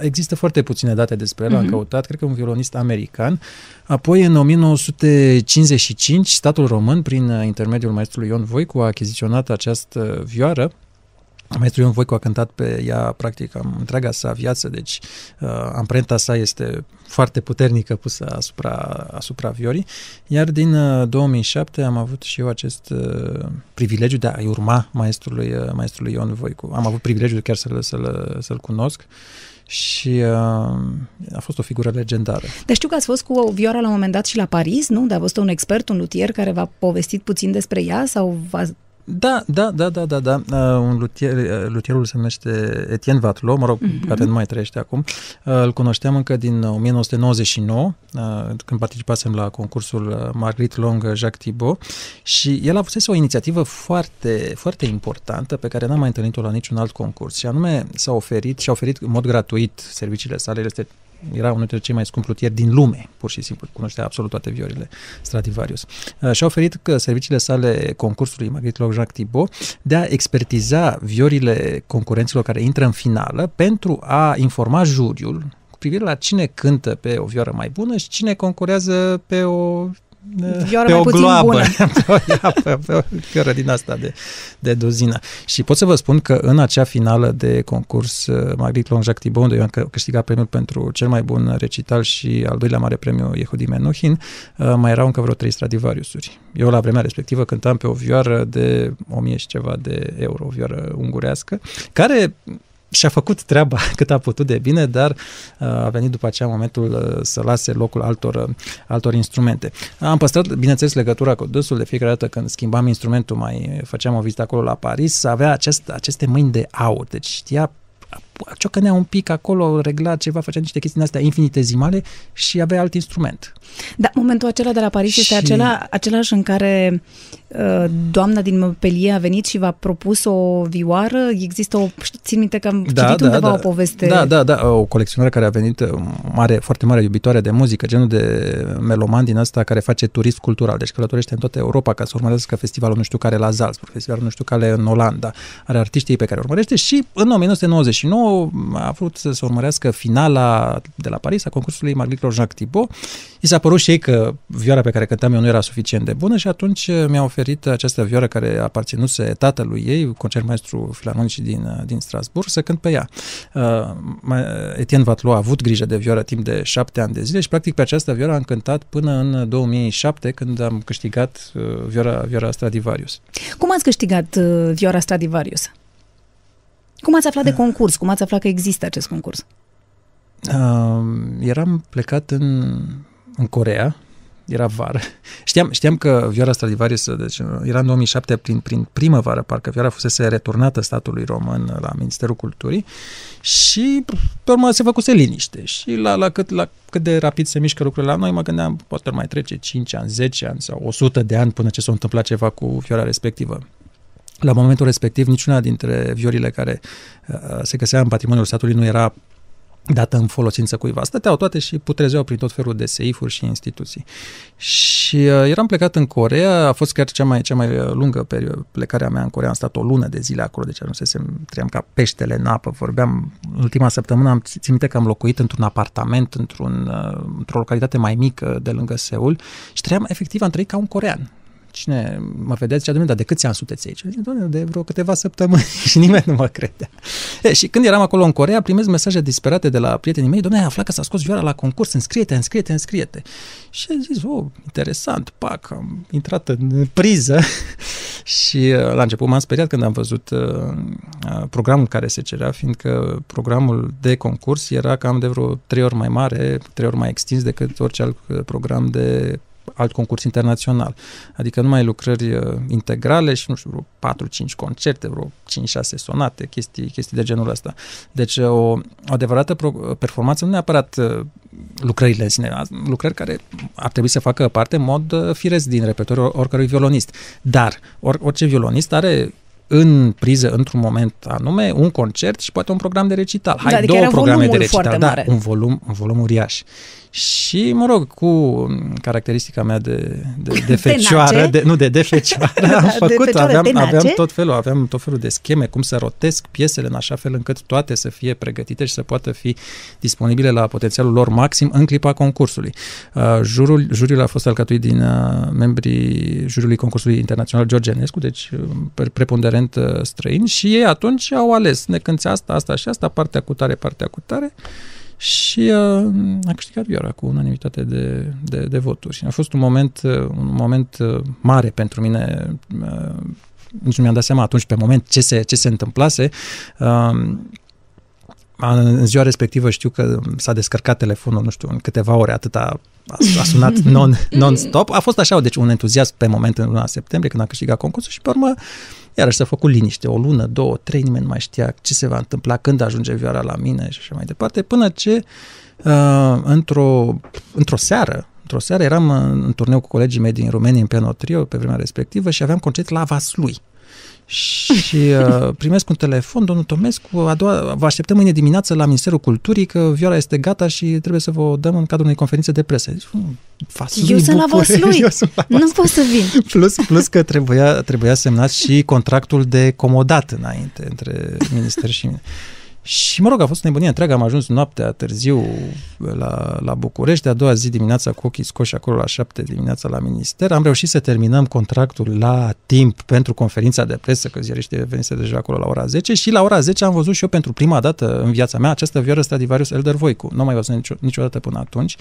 există foarte puține date despre el, am Mhm. căutat, cred că un violonist american. Apoi, în 1955, statul român, prin uh, intermediul maestrului Ion Voicu, a achiziționat această vioară Maestrul Ion Voicu a cântat pe ea practic am întreaga sa viață, deci uh, amprenta sa este foarte puternică pusă asupra, asupra viorii, iar din uh, 2007 am avut și eu acest uh, privilegiu de a-i urma maestrului, uh, maestrului Ion Voicu. Am avut privilegiul chiar să-l, să-l, să-l cunosc și uh, a fost o figură legendară. Dar știu că ați fost cu vioara la un moment dat și la Paris, nu? Dar a fost un expert, un luthier care v-a povestit puțin despre ea sau v-a... Da, da, da, da, da, da. Uh, un luthier, uh, luthierul se numește Etienne Vatlo, mă rog, uh-huh. care nu mai trăiește acum. Uh, îl cunoșteam încă din 1999, uh, când participasem la concursul uh, Marguerite Long Jacques Thibault și el a avut o inițiativă foarte, foarte importantă pe care n-am mai întâlnit-o la niciun alt concurs și anume s-a oferit și a oferit în mod gratuit serviciile sale, el este era unul dintre cei mai scumpi lutieri din lume, pur și simplu, cunoștea absolut toate viorile Stradivarius. Uh, și-a oferit că serviciile sale concursului Marguerite Loc Jacques Thibault de a expertiza viorile concurenților care intră în finală pentru a informa juriul cu privire la cine cântă pe o vioară mai bună și cine concurează pe o Vioară pe mai o puțin gloabă, bună. pe, o, ia, pe, pe o fioră din asta de, de dozină. Și pot să vă spun că în acea finală de concurs uh, Marguerite Long Jacques Thibault, unde eu am că- câștigat premiul pentru cel mai bun recital și al doilea mare premiu Yehudi Menuhin, uh, mai erau încă vreo trei Stradivariusuri. Eu la vremea respectivă cântam pe o vioară de 1000 și ceva de euro, o vioară ungurească, care și-a făcut treaba cât a putut de bine, dar uh, a venit după aceea momentul uh, să lase locul altor, uh, altor instrumente. Am păstrat, bineînțeles, legătura cu dânsul de fiecare dată când schimbam instrumentul, mai făceam o vizită acolo la Paris, să avea acest, aceste mâini de aur, deci știa ciocănea un pic acolo, regla ceva, făcea niște chestii din astea infinitezimale și avea alt instrument. Da, momentul acela de la Paris este Și- acela, același în care uh, doamna din Montpellier a venit și v-a propus o vioară. Există o, țin minte că am citit undeva o poveste. Da, da, da, o colecționară care a venit uh, mare, foarte mare iubitoare de muzică, genul de meloman din asta care face turism cultural, deci călătorește în toată Europa ca să urmărească festivalul nu știu care la Salzburg, festivalul nu știu care în Olanda, are artiștii pe care urmărește și în 1999 nou a vrut să se urmărească finala de la Paris a concursului Marguerite Jacques Thibault. I s-a părut și ei că vioara pe care cântam eu nu era suficient de bună și atunci mi-a oferit această vioară care aparținuse tatălui ei, concert maestru filarmonic din, din Strasburg, să cânt pe ea. Uh, Etienne Vatlo a avut grijă de vioară timp de șapte ani de zile și practic pe această vioară am cântat până în 2007 când am câștigat uh, vioara, vioara Stradivarius. Cum ați câștigat uh, vioara Stradivarius? Cum ați aflat de concurs? Cum ați aflat că există acest concurs? Uh, eram plecat în, în Corea, era vară. Știam, știam că Vioara Stradivarius, deci era în 2007, prin, prin primăvară, parcă Vioara fusese returnată statului român la Ministerul Culturii și, pe urmă, se făcuse liniște. Și la, la, cât, la cât de rapid se mișcă lucrurile la noi, mă gândeam, poate mai trece 5 ani, 10 ani sau 100 de ani până ce s-a întâmplat ceva cu Vioara respectivă. La momentul respectiv, niciuna dintre viorile care uh, se găsea în patrimoniul statului nu era dată în folosință cuiva. Stăteau toate și putrezeau prin tot felul de seifuri și instituții. Și uh, eram plecat în Corea, a fost chiar cea mai, cea mai lungă perioadă, plecarea mea în Corea, am stat o lună de zile acolo, deci ajunsesem, trăiam ca peștele în apă, vorbeam, în ultima săptămână am ținut minte că am locuit într-un apartament, într-un, uh, într-o localitate mai mică de lângă Seul și trăiam, efectiv, am trăit ca un corean cine mă vedea, zicea, domnule, dar de câți ani sunteți aici? Zic, domnule, de vreo câteva săptămâni și nimeni nu mă credea. E, și când eram acolo în Corea, primez mesaje disperate de la prietenii mei, domnule, ai aflat că s-a scos vioara la concurs, înscrie-te, înscrie-te, înscrie-te. Și am zis, oh, interesant, pac, am intrat în priză și uh, la început m-am speriat când am văzut uh, uh, programul care se cerea, fiindcă programul de concurs era cam de vreo trei ori mai mare, trei ori mai extins decât orice alt uh, program de alt concurs internațional. Adică numai lucrări uh, integrale și, nu știu, vreo 4-5 concerte, vreo 5-6 sonate, chestii, chestii de genul ăsta. Deci o, o adevărată pro, performanță, nu neapărat uh, lucrările în sine, lucrări care ar trebui să facă parte în mod uh, firesc din repertoriul oricărui violonist. Dar or, orice violonist are în priză, într-un moment anume, un concert și poate un program de recital. Hai, Da, adică două era programe de volumul recital, foarte da, mare. un volum, un volum uriaș. Și, mă rog, cu caracteristica mea de, de, de fecioară, Tenace. de, nu, de, de fecioară, Da, am de făcut, fecioară aveam, tenace. aveam tot felul, aveam tot felul de scheme, cum să rotesc piesele în așa fel încât toate să fie pregătite și să poată fi disponibile la potențialul lor maxim în clipa concursului. Uh, jurul, juriul a fost alcătuit din uh, membrii juriului concursului internațional George Enescu, deci uh, pre- preponderent uh, străini și ei atunci au ales, ne cânți asta, asta și asta, partea cu tare, partea cu tare și uh, a câștigat Viora cu unanimitate de, de, de voturi. Și a fost un moment, uh, un moment uh, mare pentru mine. Uh, nici nu mi-am dat seama atunci pe moment ce se, ce se întâmplase. Uh, a- în ziua respectivă știu că s-a descărcat telefonul, nu știu, în câteva ore atât a, a sunat non, non-stop. A fost așa, deci un entuziasm pe moment în luna septembrie când a câștigat concursul și pe urmă iarăși s-a făcut liniște, o lună, două, trei, nimeni nu mai știa ce se va întâmpla, când ajunge vioara la mine și așa mai departe, până ce uh, într-o, într-o seară, într-o seară eram în, în turneu cu colegii mei din România în piano trio pe vremea respectivă și aveam concert la Vaslui. Și uh, primesc un telefon, domnul Tomescu, a doua, vă așteptăm mâine dimineață la Ministerul Culturii că vioara este gata și trebuie să vă o dăm în cadrul unei conferințe de presă. Deci, "Mm, Vaslui, Eu sunt la București." Vaslui. Eu sunt la Nu pot să vin. Plus, plus că trebuia, trebuia semnat și contractul de comodat înainte între minister și mine. Și mă rog, a fost nebunie întreagă, am ajuns noaptea târziu la, la București, de-a doua zi dimineața cu ochii scoși acolo la șapte dimineața la minister. Am reușit să terminăm contractul la timp pentru conferința de presă, că ziariștii venise deja acolo la ora 10 și la ora 10 am văzut și eu pentru prima dată în viața mea această vioară Stradivarius Elder Voicu. Nu am mai văzut nicio, niciodată până atunci.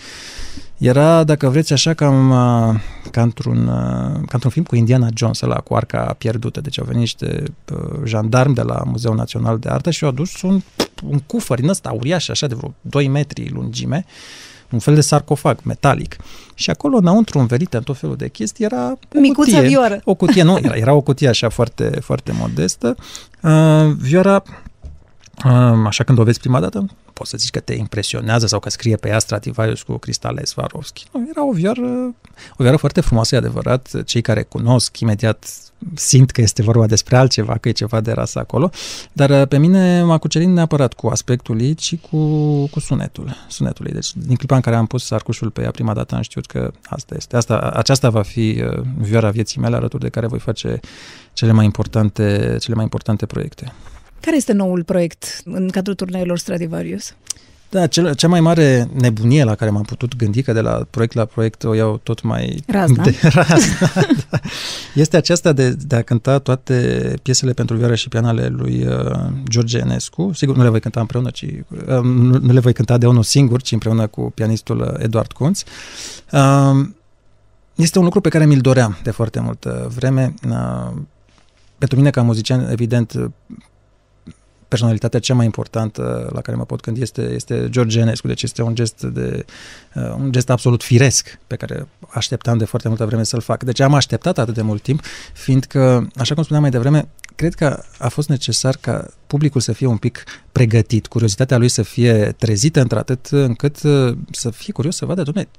Era, dacă vreți, așa cam uh, ca într-un, uh, ca într-un film cu Indiana Jones, ăla cu arca pierdută. Deci au venit niște uh, jandarmi de la Muzeul Național de Artă și au adus un, un cufăr din ăsta uriaș, așa de vreo 2 metri lungime, un fel de sarcofag metalic. Și acolo, înăuntru, învelite în tot felul de chestii, era o Micuța cutie. vioară. O cutie, nu, era, era o cutie așa foarte, foarte modestă. Uh, vioara Um, așa când o vezi prima dată, poți să zici că te impresionează sau că scrie pe ea Stradivarius cu cristale Swarovski. Nu, era o vioară, o vioară foarte frumoasă, e adevărat. Cei care cunosc imediat simt că este vorba despre altceva, că e ceva de rasă acolo, dar uh, pe mine m-a cucerit neapărat cu aspectul ei și cu, cu sunetul, sunetul ei. Deci din clipa în care am pus arcușul pe ea prima dată am știut că asta este. Asta, aceasta va fi uh, vioara vieții mele alături de care voi face cele mai importante, cele mai importante proiecte. Care este noul proiect în cadrul turneilor Stradivarius? Da, cel, cea mai mare nebunie la care m-am putut gândi, că de la proiect la proiect o iau tot mai... Razna. De, razna da. Este aceasta de, de a cânta toate piesele pentru vioară și pian ale lui uh, George Enescu. Sigur, nu le voi cânta împreună, ci uh, nu, nu le voi cânta de unul singur, ci împreună cu pianistul uh, Eduard Kunz. Uh, este un lucru pe care mi-l doream de foarte multă vreme. Uh, pentru mine, ca muzician, evident, personalitatea cea mai importantă la care mă pot gândi este, este George Enescu, deci este un gest, de, uh, un gest absolut firesc pe care așteptam de foarte multă vreme să-l fac. Deci am așteptat atât de mult timp, fiindcă, așa cum spuneam mai devreme, cred că a fost necesar ca publicul să fie un pic pregătit, curiozitatea lui să fie trezită într-atât încât uh, să fie curios să vadă, domnule,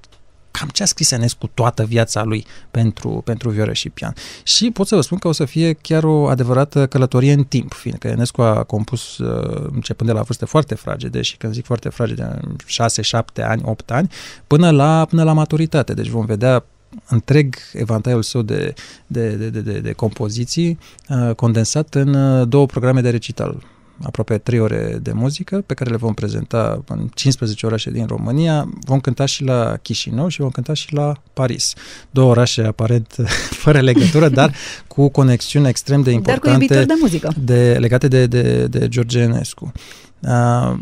cam ce a scris Enescu toată viața lui pentru, pentru vioră și pian. Și pot să vă spun că o să fie chiar o adevărată călătorie în timp, fiindcă Enescu a compus uh, începând de la vârste foarte fragede și când zic foarte fragede, 6, 7 ani, 8 ani, până la, până la maturitate. Deci vom vedea întreg evantaiul său de, de, de, de, de, de compoziții uh, condensat în uh, două programe de recital aproape 3 ore de muzică pe care le vom prezenta în 15 orașe din România. Vom cânta și la Chișinău și vom cânta și la Paris. Două orașe aparent fără legătură, dar cu conexiuni extrem de importante dar cu de muzică. De, legate de, de, de George Enescu. Uh,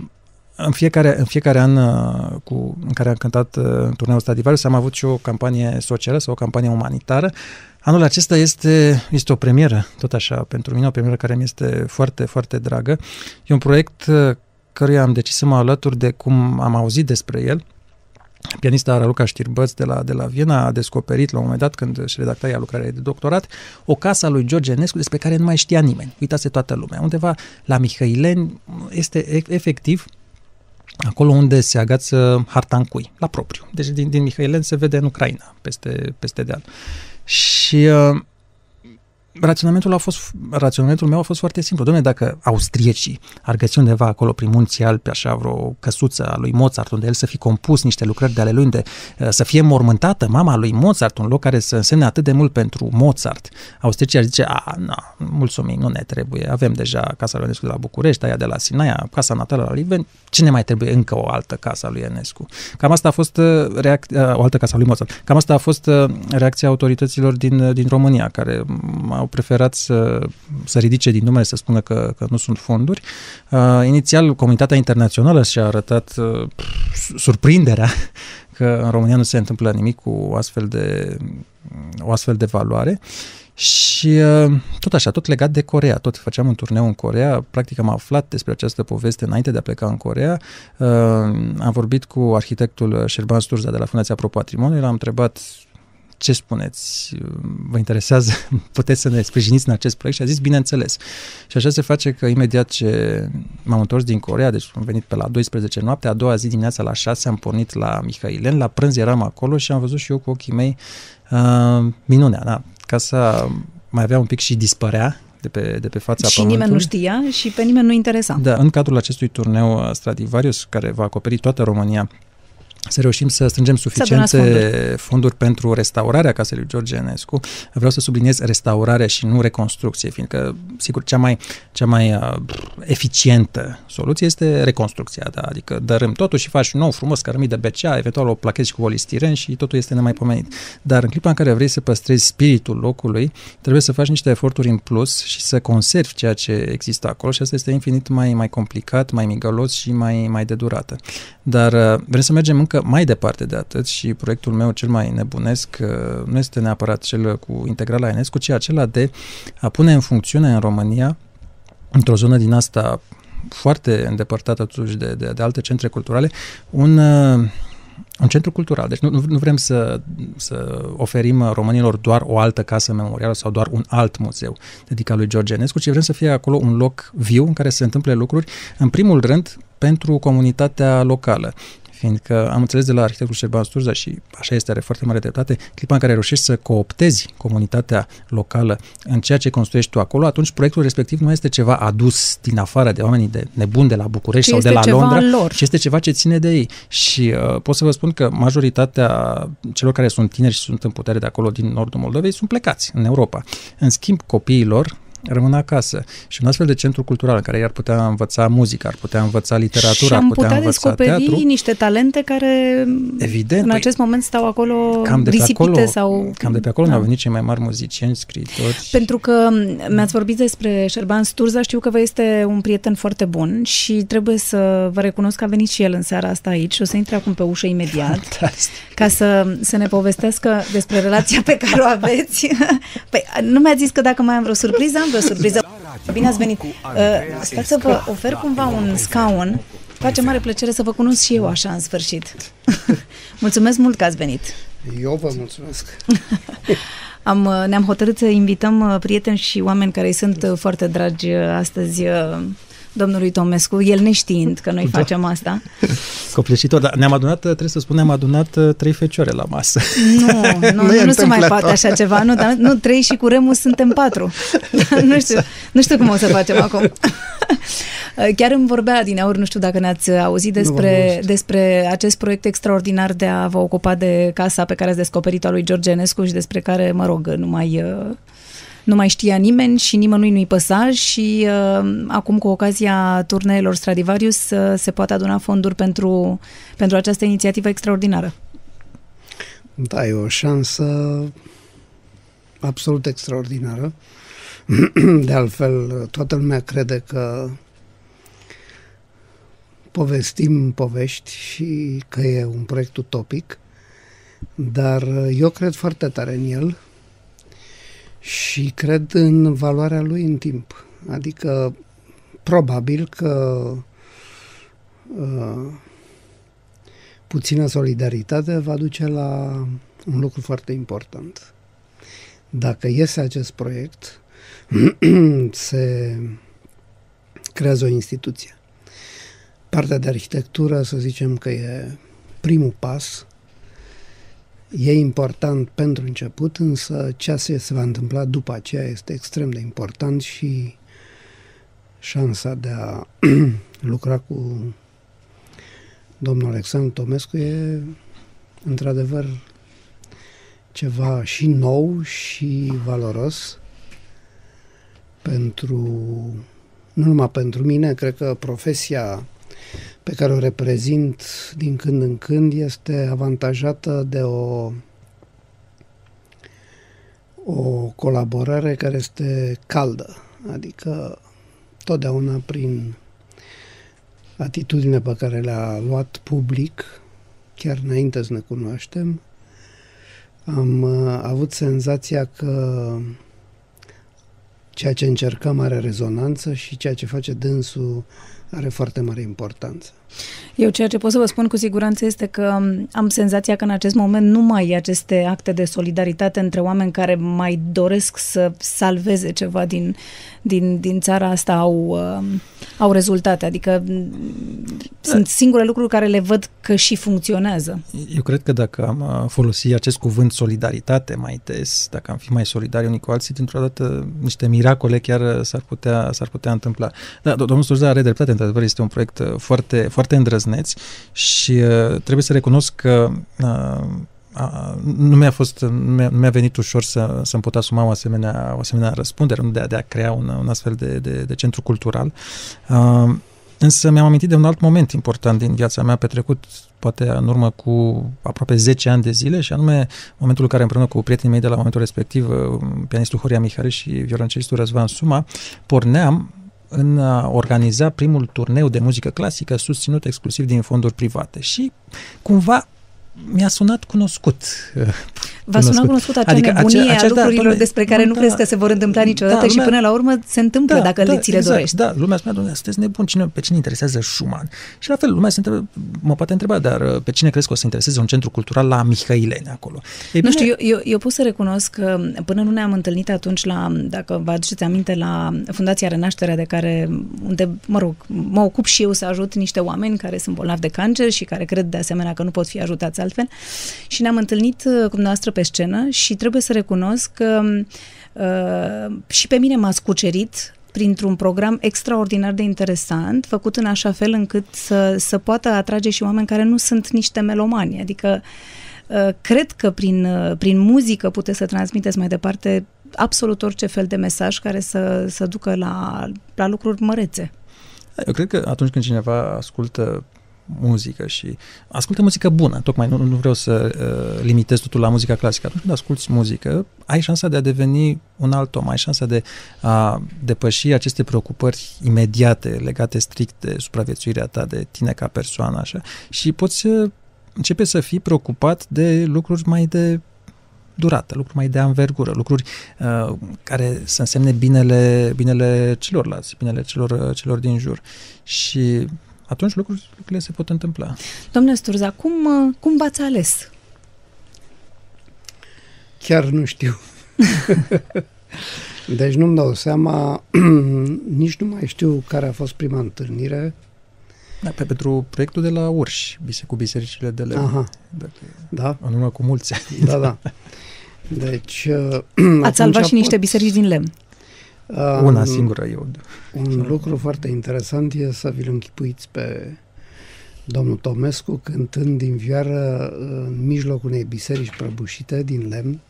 în fiecare, în fiecare an uh, cu, în care am cântat uh, în turneul Stradivarius am avut și o campanie socială sau o campanie umanitară Anul acesta este, este o premieră, tot așa, pentru mine o premieră care mi este foarte, foarte dragă. E un proiect uh, căruia am decis să mă alătur de cum am auzit despre el. Pianista Raluca Știrbăț de la, de la Viena a descoperit la un moment dat, când își redacta ea lucrarea de doctorat, o casă a lui George Enescu despre care nu mai știa nimeni. Uitase toată lumea. Undeva la Mihaileni este efectiv acolo unde se agață Hartancui, la propriu. Deci din, din Mihaileni se vede în Ucraina, peste, peste deal. Și uh, raționamentul, a fost, raționamentul meu a fost foarte simplu. Dom'le, dacă austriecii ar găsi undeva acolo prin munții Alpi, așa vreo căsuță a lui Mozart, unde el să fi compus niște lucrări de ale lui, unde uh, să fie mormântată mama lui Mozart, un loc care să însemne atât de mult pentru Mozart, austriecii ar zice, a, nu, mulțumim, nu ne trebuie, avem deja Casa lui Enescu de la București, aia de la Sinaia, Casa Natală la Liven, ce ne mai trebuie încă o altă casă a lui Enescu? Cam asta a fost uh, reac- uh, o altă casă a lui Mozart. Cam asta a fost reacția autorităților din, din România, care au preferat să, să ridice din numele, să spună că, că nu sunt fonduri. Uh, inițial, comunitatea internațională și-a arătat uh, surprinderea că în România nu se întâmplă nimic cu o astfel de, o astfel de valoare. Și uh, tot așa, tot legat de Corea, tot făceam un turneu în Corea, practic am aflat despre această poveste înainte de a pleca în Corea, uh, am vorbit cu arhitectul Șerban Sturza de la Fundația Pro Patrimoniu, l-am întrebat ce spuneți? Vă interesează? Puteți să ne sprijiniți în acest proiect? Și a zis, bineînțeles. Și așa se face că imediat ce m-am întors din Corea, deci am venit pe la 12 noapte, a doua zi dimineața la 6 am pornit la Mihailen, la prânz eram acolo și am văzut și eu cu ochii mei uh, minunea, da. Casa mai avea un pic și dispărea, de pe, de pe fața și pământului. nimeni nu știa și pe nimeni nu interesa. Da, în cadrul acestui turneu Stradivarius, care va acoperi toată România să reușim să strângem suficiente fonduri. fonduri pentru restaurarea casei lui George Enescu. Vreau să subliniez restaurarea și nu reconstrucție, fiindcă, sigur, cea mai, cea mai uh, eficientă soluție este reconstrucția, da? adică dărâm totul și faci nou, frumos, cărămii de becea, eventual o plachezi cu polistiren și totul este nemaipomenit. Dar în clipa în care vrei să păstrezi spiritul locului, trebuie să faci niște eforturi în plus și să conservi ceea ce există acolo și asta este infinit mai, mai complicat, mai migălos și mai, mai de durată. Dar uh, vrem să mergem încă mai departe de atât și proiectul meu cel mai nebunesc uh, nu este neapărat cel cu integrala Enescu, ci acela de a pune în funcțiune în România, într-o zonă din asta foarte îndepărtată totuși de, de, de alte centre culturale, un, uh, un centru cultural. Deci nu, nu vrem să, să oferim românilor doar o altă casă memorială sau doar un alt muzeu dedicat lui George Enescu, ci vrem să fie acolo un loc viu în care se întâmple lucruri, în primul rând, pentru comunitatea locală fiindcă am înțeles de la arhitectul Șerban Sturza și așa este, are foarte mare dreptate, clipa în care reușești să cooptezi comunitatea locală în ceea ce construiești tu acolo, atunci proiectul respectiv nu este ceva adus din afară de oamenii de nebuni de la București ce sau de la Londra, lor. ci este ceva ce ține de ei. Și uh, pot să vă spun că majoritatea celor care sunt tineri și sunt în putere de acolo din nordul Moldovei sunt plecați în Europa. În schimb, copiilor rămân acasă. Și un astfel de centru cultural în care ei ar putea învăța muzică, ar putea învăța literatură, ar putea, putea învăța descoperi teatru. niște talente care Evident, în păi, acest moment stau acolo cam de pe risipite acolo, sau... Cam de pe acolo Da. ne-au venit cei mai mari muzicieni, scriitori. Pentru că mi-ați vorbit despre Șerban Sturza, știu că vă este un prieten foarte bun și trebuie să vă recunosc că a venit și el în seara asta aici și o să intre acum pe ușă imediat Fantastic. ca să, să ne povestească despre relația pe care o aveți. Păi, nu mi-a zis că dacă mai am vreo surpriză, am vreo surpriză. Bine ați venit. Uh, sper să vă ofer cumva un scaun. Face mare plăcere să vă cunosc și eu așa în sfârșit. Mulțumesc mult că ați venit. Eu vă mulțumesc. Am, uh, ne-am hotărât să invităm uh, prieteni și oameni care îi sunt uh, foarte dragi uh, astăzi uh, domnului Tomescu, el neștiind că noi Da. facem asta. Copleșitor, dar ne-am adunat, trebuie să spun, ne-am adunat uh, trei fecioare la masă. Nu, nu, nu, e nu se mai întâmplător. poate așa ceva. Nu, dar, nu trei și cu Remus suntem patru. nu, știu, nu știu cum o să facem acum. Chiar îmi vorbea din aur, nu știu dacă ne-ați auzit Nu v-am despre, auzit. despre acest proiect extraordinar de a vă ocupa de casa pe care ați descoperit-o a lui George Enescu și despre care, mă rog, nu mai, uh, nu mai știa nimeni și nimănui nu-i păsa și uh, acum cu ocazia turneelor Stradivarius uh, se poate aduna fonduri pentru, pentru această inițiativă extraordinară. Da, e o șansă absolut extraordinară. De altfel, toată lumea crede că povestim povești și că e un proiect utopic, dar eu cred foarte tare în el și cred în valoarea lui în timp. Adică, probabil că uh, puțină solidaritate va duce la un lucru foarte important. Dacă iese acest proiect, se creează o instituție. Partea de arhitectură, să zicem că e primul pas, e important pentru început, însă ceea ce se va întâmpla după aceea este extrem de important și șansa de a lucra cu domnul Alexandru Tomescu e într-adevăr ceva și nou și valoros pentru, nu numai pentru mine, cred că profesia pe care o reprezint din când în când este avantajată de o o colaborare care este caldă, adică totdeauna prin atitudine pe care le-a luat public, chiar înainte să ne cunoaștem, am uh, avut senzația că ceea ce încercăm are rezonanță și ceea ce face dânsul are foarte mare importanță. Eu ceea ce pot să vă spun cu siguranță este că am senzația că în acest moment nu mai e aceste acte de solidaritate între oameni care mai doresc să salveze ceva din, din, din țara asta au, uh, au rezultate. Adică m, sunt singure lucruri care le văd că și funcționează. Eu cred că dacă am uh, folosi acest cuvânt solidaritate mai des, dacă am fi mai solidari unii cu alții, dintr-o dată niște miracole chiar uh, s-ar putea, s-ar putea întâmpla. Da, do- domnul Sturza are dreptate, într-adevăr este un proiect uh, foarte, foarte îndrăzneț și uh, trebuie să recunosc că uh, a, nu mi-a fost, nu mi-a, nu mi-a venit ușor să, să-mi pot asuma o asemenea, o asemenea răspundere, nu de a, de a crea un, un astfel de, de, de centru cultural. Uh, Însă mi-am amintit de un alt moment important din viața mea, petrecut poate în urmă cu aproape 10 ani de zile și anume momentul în care împreună cu prietenii mei de la momentul respectiv, uh, pianistul Horia Mihari și violoncelistul Răzvan Suma, porneam în a organiza primul turneu de muzică clasică susținut exclusiv din fonduri private. Și cumva mi-a sunat cunoscut. V-a sunat cunoscut acea Adică nebunie acea- a acea- da, lucrurilor doamne, despre care nu da, crezi că se vor întâmpla niciodată da, și lumea- până la urmă se întâmplă dacă le ți le exact, dorești. Da, lumea spunea, domnule, sunteți nebuni, cine, pe cine interesează Schumann? Și la fel, lumea se întreba, mă poate întreba, dar uh, pe cine crezi că o să intereseze un centru cultural la Mihaileni acolo? Ei, Nu știu, eu, eu, eu pot să recunosc că până nu ne-am întâlnit atunci la, dacă vă aduceți aminte, la Fundația Renașterea de care, unde, mă rog, mă ocup și eu să ajut niște oameni care sunt bolnavi de cancer și care cred de asemenea că nu pot fi ajutați altfel. Și ne-am întâlnit uh, cu dumneavoastră pe scenă și trebuie să recunosc că uh, și pe mine m-ați cucerit printr-un program extraordinar de interesant, făcut în așa fel încât să, să poată atrage și oameni care nu sunt niște melomani. Adică uh, cred că prin, uh, prin muzică puteți să transmiteți mai departe absolut orice fel de mesaj care să, să ducă la, la lucruri mărețe. Eu cred că atunci când cineva ascultă muzică și ascultă muzică bună, tocmai nu, nu vreau să uh, limitez totul la muzica clasică. Atunci când asculti muzică, ai șansa de a deveni un alt om, ai șansa de a depăși aceste preocupări imediate legate strict de supraviețuirea ta, de tine ca persoană, așa, și poți să începe să fii preocupat de lucruri mai de durată, lucruri mai de anvergură, lucruri uh, care să însemne binele, binele celorlalți, binele celor, celor din jur. Și atunci lucruri, lucrurile se pot întâmpla. Domnule Sturza, cum, cum v-ați ales? Chiar nu știu. deci nu-mi dau seama, nici nu mai știu care a fost prima întâlnire. Da, pe, pentru proiectul de la Urși, bise, cu bisericile de lemn. Aha. da. În urmă cu mulți ani. Da, da. Deci... Ați salvat și niște biserici din lemn. Una singură eu. Un lucru foarte interesant e să vi-l închipuiți pe domnul Tomescu cântând din vioară în mijlocul unei biserici prăbușite din lemn,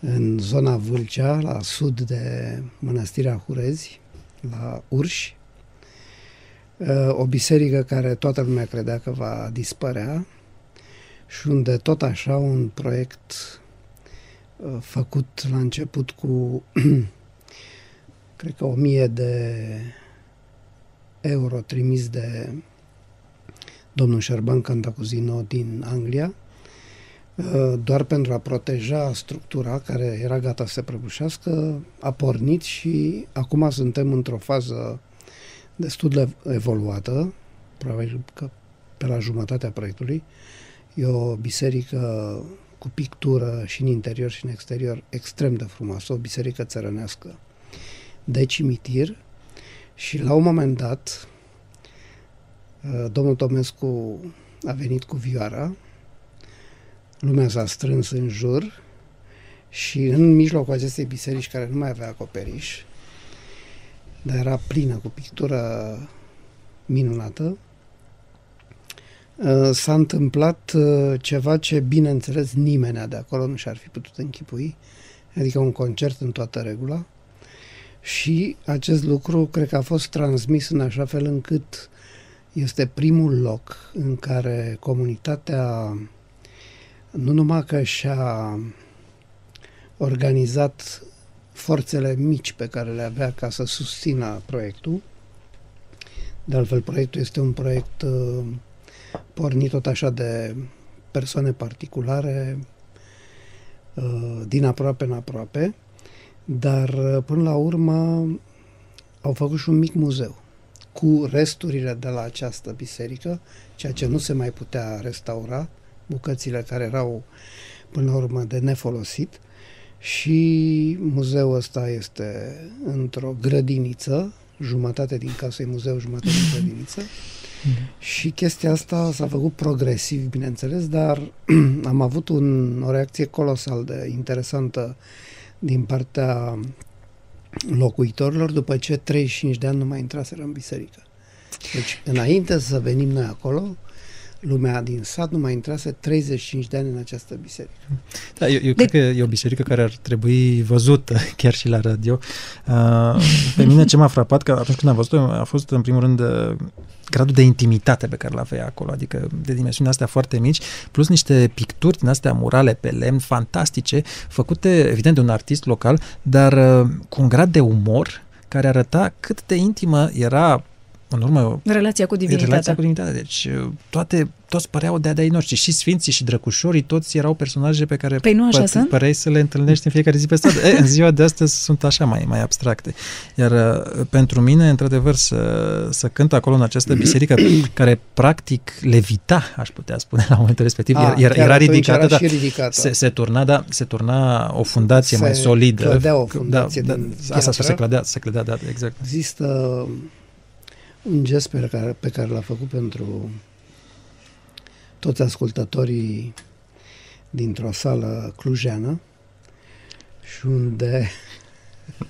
în zona Vâlcea, la sud de Mănăstirea Hurezi, la Urși, o biserică care toată lumea credea că va dispărea și unde tot așa un proiect făcut la început cu cred că o mie de euro trimis de domnul Șerban Cantacuzino din Anglia, uh, doar pentru a proteja structura care era gata să se prăbușească, a pornit și acum suntem într-o fază destul de evoluată, probabil că pe la jumătatea proiectului. E o biserică cu pictură și în interior și în exterior extrem de frumoasă, o biserică țărănească de cimitir și la un moment dat uh, domnul Tomescu a venit cu vioara, lumea s-a strâns în jur și în mijlocul acestei biserici care nu mai avea acoperiș, dar era plină cu pictură minunată, uh, s-a întâmplat uh, ceva ce, bineînțeles, nimeni de acolo nu și-ar fi putut închipui, adică un concert în toată regula, și acest lucru cred că a fost transmis în așa fel încât este primul loc în care comunitatea nu numai că și-a organizat forțele mici pe care le avea ca să susțină proiectul. De altfel, proiectul este un proiect uh, pornit tot așa de persoane particulare, uh, din aproape în aproape, dar uh, până la urmă au făcut și un mic muzeu cu resturile de la această biserică, ceea ce nu se mai putea restaura, bucățile care erau până la urmă de nefolosit. Și muzeul ăsta este într-o grădiniță, jumătate din casă e muzeu, jumătate din grădiniță. Și chestia asta s-a făcut progresiv, bineînțeles, dar am avut un, o reacție colosal de interesantă din partea locuitorilor după ce 35 de ani nu mai intraseră în biserică. Deci, înainte să venim noi acolo, lumea din sat nu mai intrase 35 de ani în această biserică. Da, eu, eu de... cred că e o biserică care ar trebui văzută chiar și la radio. Uh, pe mine ce m-a frapat că atunci când am văzut-o a fost în primul rând gradul de intimitate pe care l-avea acolo, adică de dimensiunea astea foarte mici, plus niște picturi din astea murale pe lemn fantastice, făcute evident de un artist local, dar uh, cu un grad de umor care arăta cât de intimă era în urmă... Relația cu divinitatea. Relația cu divinitatea. Deci uh, toate, toți păreau de de noștri. Și sfinții și drăcușorii, toți erau personaje pe care păi nu așa pă- sunt? păreai să le întâlnești în fiecare zi pe stradă. e, în ziua de astăzi sunt așa mai, mai abstracte. Iar uh, pentru mine, într-adevăr, să, să cânt acolo în această biserică care practic levita, aș putea spune, la momentul respectiv. A, era, era ridicată, era da, ridicată. Se, se, turna, da, se turna o fundație se mai solidă. clădea o fundație da, din da, Asta se clădea, se clădea, da, exact. Există un gest pe care, pe care l-a făcut pentru toți ascultătorii dintr-o sală clujeană și unde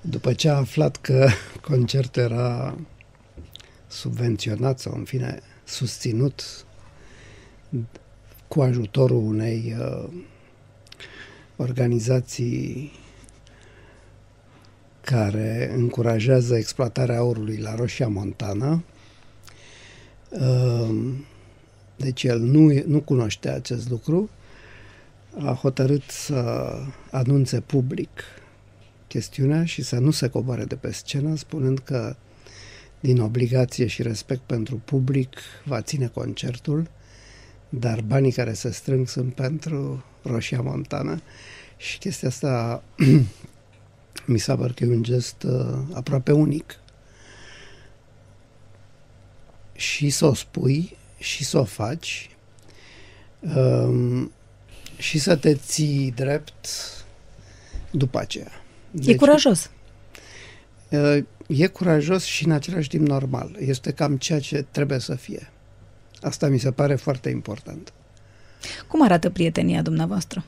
după ce a aflat că concertul era subvenționat sau în fine susținut cu ajutorul unei uh, organizații care încurajează exploatarea aurului la Roșia Montana. Ehm, deci el nu, nu cunoște acest lucru. A hotărât să anunțe public chestiunea și să nu se coboare de pe scenă, spunând că din obligație și respect pentru public va ține concertul, dar banii care se strâng sunt pentru Roșia Montana și chestia asta mi s-a părut că e un gest uh, aproape unic. Și să o spui și să o faci um, și să te ții drept după aceea. Deci, e curajos. Uh, e curajos și în același timp normal. Este cam ceea ce trebuie să fie. Asta mi se pare foarte important. Cum arată prietenia dumneavoastră?